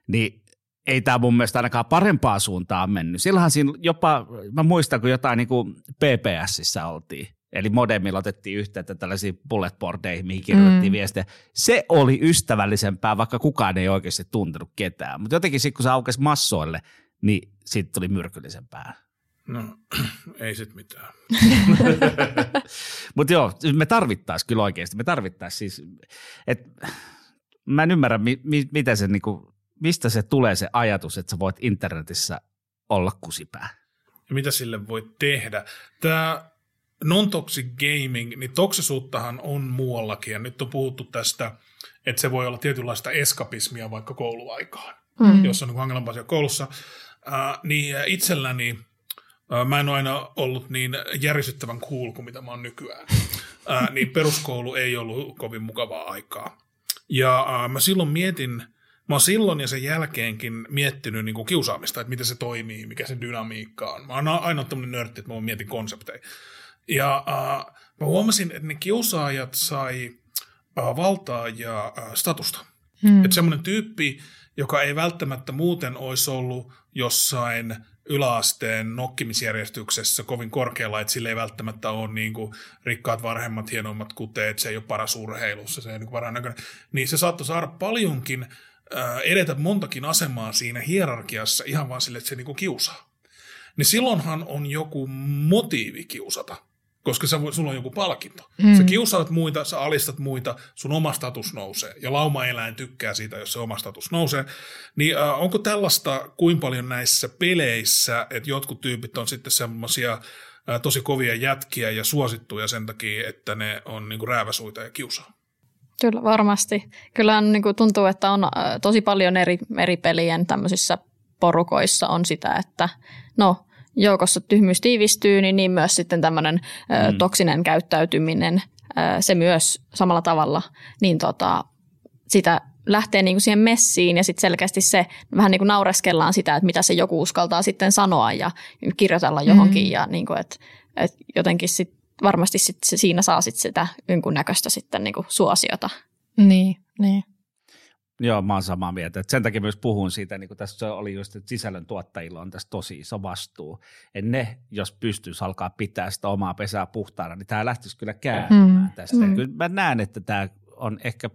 Niin ei tämä mun mielestä ainakaan parempaa suuntaan mennyt. Silloinhan siinä jopa, mä muistan, kun jotain niin kuin PPSissä oltiin. Eli modemilla otettiin yhteyttä tällaisiin bulletboardeihin, mihin kirjoitettiin Mm. mm. viestejä. Se oli ystävällisempää, vaikka kukaan ei oikeasti tuntenut ketään. Mutta jotenkin sitten, kun se aukesi massoille, niin siitä tuli myrkyllisempää. No, ei sit mitään. Mutta joo, me tarvittaisiin kyllä oikeasti. Me tarvittaisiin siis, että mä en ymmärrä, mi, mi, miten se, niinku, mistä se tulee se ajatus, että sä voit internetissä olla kusipää. Ja mitä sille voi tehdä? Tämä non-toxic gaming, niin toksisuuttahan on muuallakin. Ja nyt on puhuttu tästä, että se voi olla tietynlaista eskapismia vaikka kouluaikaan. Mm. jos on niin hankalampaa asia koulussa. Äh, niin itselläni äh, mä en ole aina ollut niin järisyttävän cool kuin mitä mä oon nykyään. Äh, niin peruskoulu ei ollut kovin mukavaa aikaa. Ja äh, mä silloin mietin, mä oon silloin ja sen jälkeenkin miettinyt niin kuin kiusaamista, että miten se toimii, mikä se dynamiikka on. Mä oon aina tämmöinen nörtti, että mä mietin konsepteja. Ja äh, mä huomasin, että ne kiusaajat sai äh, valtaa ja äh, statusta. Mm. Että semmoinen tyyppi, joka ei välttämättä muuten olisi ollut jossain yläasteen nokkimisjärjestyksessä kovin korkealla, että sillä ei välttämättä ole niin kuin rikkaat varhemmat, hienommat kuteet, se ei ole paras urheilussa, se ei ole niin paras näköinen, niin se saattoi saada paljonkin edetä montakin asemaa siinä hierarkiassa ihan vaan sille, että se niin kuin kiusaa. Niin silloinhan on joku motiivi kiusata, koska sä, sulla on joku palkinto. Mm. Mm. Sä kiusaat muita, sä alistat muita, sun oma status nousee. Ja laumaeläin tykkää siitä, jos se oma status nousee. Niin äh, onko tällaista kuin paljon näissä peleissä, että jotkut tyypit on sitten semmoisia äh, tosi kovia jätkiä ja suosittuja sen takia, että ne on niinku rääväsuita ja kiusaa? Kyllä varmasti. Kyllä niin kuin tuntuu, että on äh, tosi paljon eri, eri pelien tämmöisissä porukoissa on sitä, että no joukossa tyhmyys tiivistyy, niin, niin myös sitten tämmöinen mm. Mm. toksinen käyttäytyminen, äh, se myös samalla tavalla, niin tota, sitä lähtee niin kuin siihen messiin ja sitten selkeästi se vähän niin kuin naureskellaan sitä, että mitä se joku uskaltaa sitten sanoa ja kirjoitella johonkin Mm. ja niin kuin, että, että jotenkin sit varmasti sit se, siinä saa sit sitä ynkun näköistä sitten niin kuin suosiota. Niin, niin. Joo, mä oon samaa mieltä. Et sen takia myös puhun siitä, niin kuin tässä se oli just, että sisällön tuottajilla on tässä tosi iso vastuu. Et ne, jos pystyisi alkaa pitää sitä omaa pesää puhtaana, niin tämä lähtisi kyllä kääntymään Mm, tästä. mm. Kyllä mä näen, että tämä on ehkä,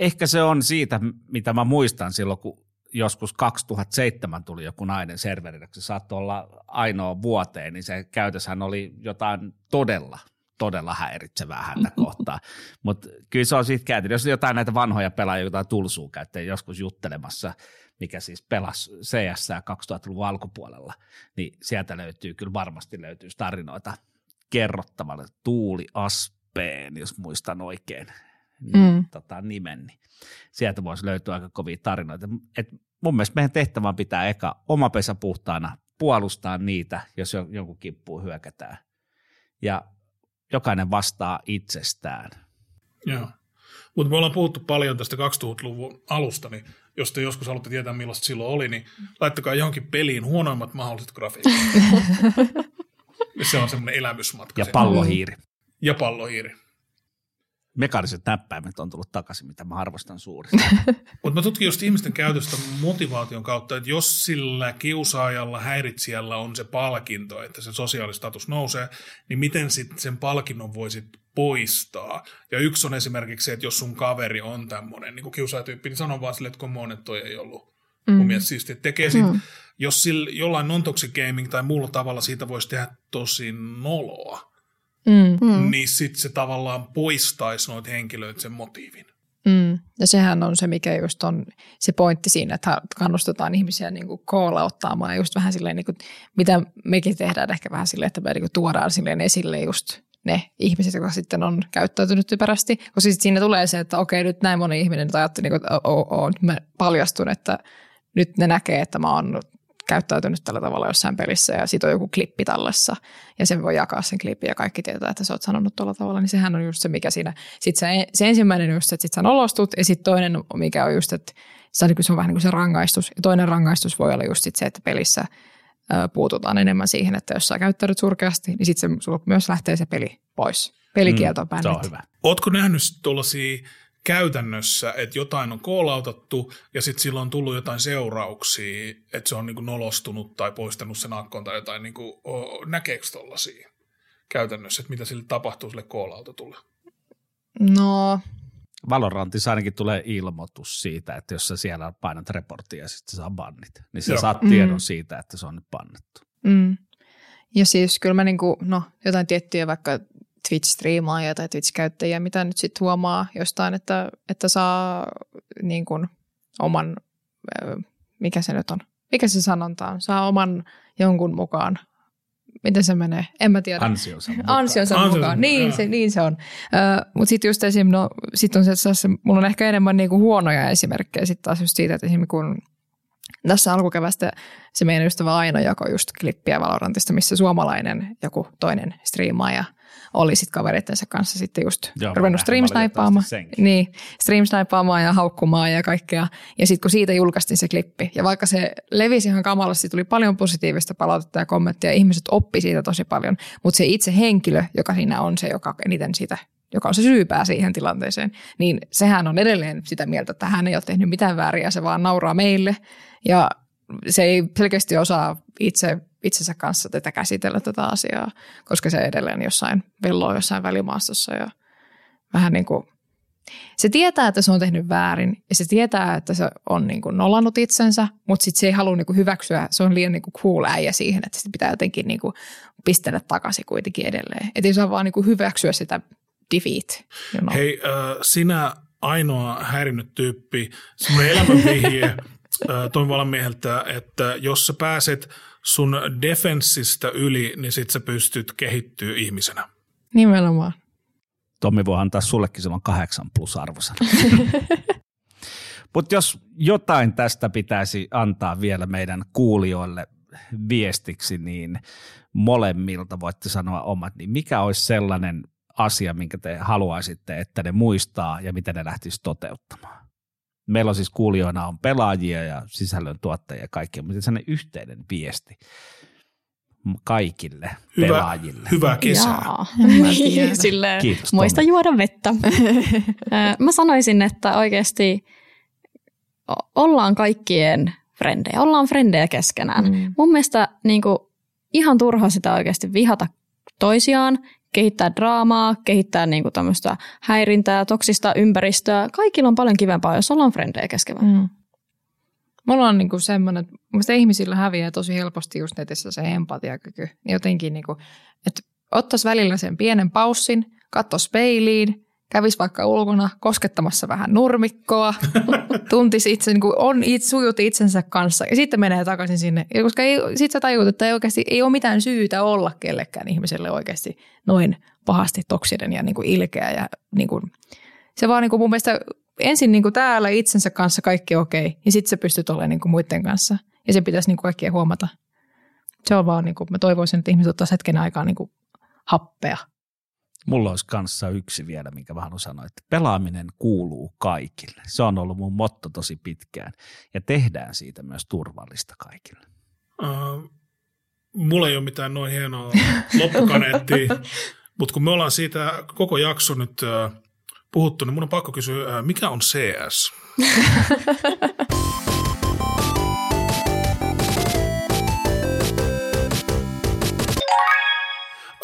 ehkä se on siitä, mitä mä muistan silloin, kun joskus 2007 tuli joku nainen serverille, se saattoi olla ainoa vuoteen, niin se käytöshän oli jotain todella, todella häiritsevää häntä kohtaan. Mutta kyllä se on siitä kääntynyt. Jos jotain näitä vanhoja pelaajia, jotain tulsuu käyttäjä joskus juttelemassa, mikä siis pelasi CS 2000-luvun alkupuolella, niin sieltä löytyy, kyllä varmasti löytyy tarinoita kerrottavalle Tuuli Aspeen, jos muistan oikein Mm. mm. tota, nimen, niin sieltä voisi löytyä aika kovia tarinoita. Et mun mielestä meidän tehtävä on pitää eka oma pesä puhtaana, puolustaa niitä, jos jo- jonkun kimppuun hyökätään. Ja jokainen vastaa itsestään. Joo. Mutta me ollaan puhuttu paljon tästä 2000-luvun alusta, niin jos te joskus haluatte tietää, millaista silloin oli, niin laittakaa johonkin peliin huonoimmat mahdolliset grafiikat. Se on semmoinen elämysmatka. Ja pallohiiri. Ja pallohiiri. Mekaaniset näppäimet on tullut takaisin, mitä mä arvostan suuresti. Mutta mä tutkin just ihmisten käytöstä motivaation kautta, että jos sillä kiusaajalla, häiritsijällä on se palkinto, että se sosiaalistatus nousee, niin miten sitten sen palkinnon voisit poistaa. Ja yksi on esimerkiksi se, että jos sun kaveri on tämmöinen niin kiusaajatyyppi, niin sanon vaan sille, että kun että toi ei ollut mm. mun mielestä siistiä. Tekee sit, mm. jos sillä jollain non-toxic gaming tai muulla tavalla siitä voisi tehdä tosi noloa, mm. mm. niin sitten se tavallaan poistaisi noita henkilöitä sen motiivin. Mm. Ja sehän on se, mikä just on se pointti siinä, että kannustetaan ihmisiä niin kuin koolauttaamaan just vähän silleen, niin kuin, mitä mekin tehdään ehkä vähän silleen, että me niin kuin tuodaan silleen esille just ne ihmiset, jotka sitten on käyttäytynyt typerästi. Koska sitten siinä tulee se, että okei, nyt näin moni ihminen nyt ajatteli, niin että oh, oh, nyt mä paljastun, että nyt ne näkee, että mä oon käyttäytynyt tällä tavalla jossain pelissä ja siitä on joku klippi tallessa ja se voi jakaa sen klipin ja kaikki tietää, että sä oot sanonut tuolla tavalla, niin sehän on just se, mikä siinä, sit se, se ensimmäinen on just, että sit sä nolostut ja sitten toinen, mikä on just, että se on, niin se on vähän niin kuin se rangaistus ja toinen rangaistus voi olla just sit se, että pelissä puututaan enemmän siihen, että jos sä käyttäydyt surkeasti, niin sitten sulla myös lähtee se peli pois. Pelikielto mm, Se on hyvä. Ootko nähnyt tuollaisia käytännössä, että jotain on koolautattu ja sitten sillä on tullut jotain seurauksia, että se on niinku nolostunut tai poistanut sen akkon tai jotain, niinku, näkeekö tuollaisia käytännössä, että mitä sille tapahtuu sille koolautatulle? No, Valorantissa ainakin tulee ilmoitus siitä, että jos sä siellä painat reporttia ja sitten saa bannit, niin sä Joo. saat tiedon mm. siitä, että se on nyt bannettu. Mm. Ja siis kyllä mä niinku, no, jotain tiettyjä vaikka Twitch-striimaajia tai Twitch-käyttäjiä, mitä nyt sitten huomaa jostain, että, että saa niin kuin oman, mikä se nyt on, mikä se sanonta on, saa oman jonkun mukaan miten se menee, en mä tiedä. Ansionsa mukaan. Ansionsa mukaan, mukaan. Niin, se, niin se on. Uh, Mutta sitten just esim. No, sit on se, että se, mulla on ehkä enemmän niinku huonoja esimerkkejä sitten taas just siitä, että esimerkiksi kun tässä alkukevästä se meidän ystävä Aino jako just klippiä Valorantista, missä suomalainen joku toinen striimaaja – oli sitten kavereittensa kanssa sitten just Joo, ruvennut streamsnaipaamaan. Niin, streamsnaipaamaan ja haukkumaan ja kaikkea. Ja sitten kun siitä julkaistiin se klippi, ja vaikka se levisi ihan kamalasti, tuli paljon positiivista palautetta ja kommenttia, ja ihmiset oppi siitä tosi paljon, mutta se itse henkilö, joka siinä on se, joka eniten sitä joka on se syypää siihen tilanteeseen, niin sehän on edelleen sitä mieltä, että hän ei ole tehnyt mitään vääriä, se vaan nauraa meille. Ja se ei selkeästi osaa itse itsensä kanssa tätä käsitellä tätä asiaa, koska se edelleen jossain velloo jossain välimaastossa ja vähän niin kuin se tietää, että se on tehnyt väärin ja se tietää, että se on niin kuin nollannut itsensä, mutta sitten se ei halua niin kuin hyväksyä, se on liian niin kuin cool äijä siihen, että sitä pitää jotenkin niin kuin pistellä takaisin kuitenkin edelleen. Että ei saa vaan niin kuin hyväksyä sitä defeat. You know. Hei, äh, sinä ainoa häirinnyt tyyppi, semmoinen elämänvihje äh, Toivolan mieheltä, että jos sä pääset – sun defenssistä yli, niin sit sä pystyt kehittyä ihmisenä. Nimenomaan. Tommi voi antaa sullekin silloin kahdeksan plus arvosana. Mutta jos jotain tästä pitäisi antaa vielä meidän kuulijoille viestiksi, niin molemmilta voitte sanoa omat, niin mikä olisi sellainen asia, minkä te haluaisitte, että ne muistaa ja mitä ne lähtisi toteuttamaan? Meillä on siis kuulijoina on pelaajia ja sisällön tuottajia ja kaikki, mutta sellainen yhteinen viesti kaikille hyvä, pelaajille. Hyvää kesää. Silleen, Kiitos, muista juoda vettä. Mä sanoisin, että oikeasti ollaan kaikkien frendejä, ollaan frendejä keskenään. Mm. Mun mielestä niin kuin, ihan turha sitä oikeasti vihata toisiaan kehittää draamaa, kehittää niinku tämmöistä häirintää, toksista ympäristöä. Kaikilla on paljon kivempaa, jos ollaan frendejä keskellä. Mm. Mulla on niinku semmoinen, että ihmisillä häviää tosi helposti just netissä se empatiakyky. Jotenkin, niinku, että ottaisi välillä sen pienen paussin, katsoisi peiliin, kävisi vaikka ulkona koskettamassa vähän nurmikkoa, tuntisi itse, niin kuin on itse, sujut itsensä kanssa ja sitten menee takaisin sinne. Ja koska ei, sit sä tajut, että ei, oikeasti, ei ole mitään syytä olla kellekään ihmiselle oikeasti noin pahasti toksinen ja niin kuin ilkeä. Ja niin kuin, se vaan niin kuin mun mielestä ensin niin kuin täällä itsensä kanssa kaikki okei ja sitten sä pystyt olemaan niin kuin muiden kanssa. Ja se pitäisi niin kuin huomata. Se on vaan, niin kuin, mä toivoisin, että ihmiset ottaa hetken aikaa niin kuin happea – Mulla olisi kanssa yksi vielä, minkä mä haluan sanoa, että pelaaminen kuuluu kaikille. Se on ollut mun motto tosi pitkään ja tehdään siitä myös turvallista kaikille. Uh, Mulla ei ole mitään noin hienoa loppukaneettia, mutta kun me ollaan siitä koko jakso nyt äh, puhuttu, niin mun on pakko kysyä, äh, mikä on CS?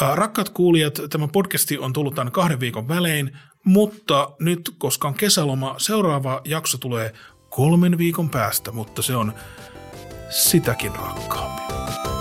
Rakkaat kuulijat, tämä podcasti on tullut aina kahden viikon välein, mutta nyt, koska on kesäloma, seuraava jakso tulee kolmen viikon päästä, mutta se on sitäkin rakkaampi.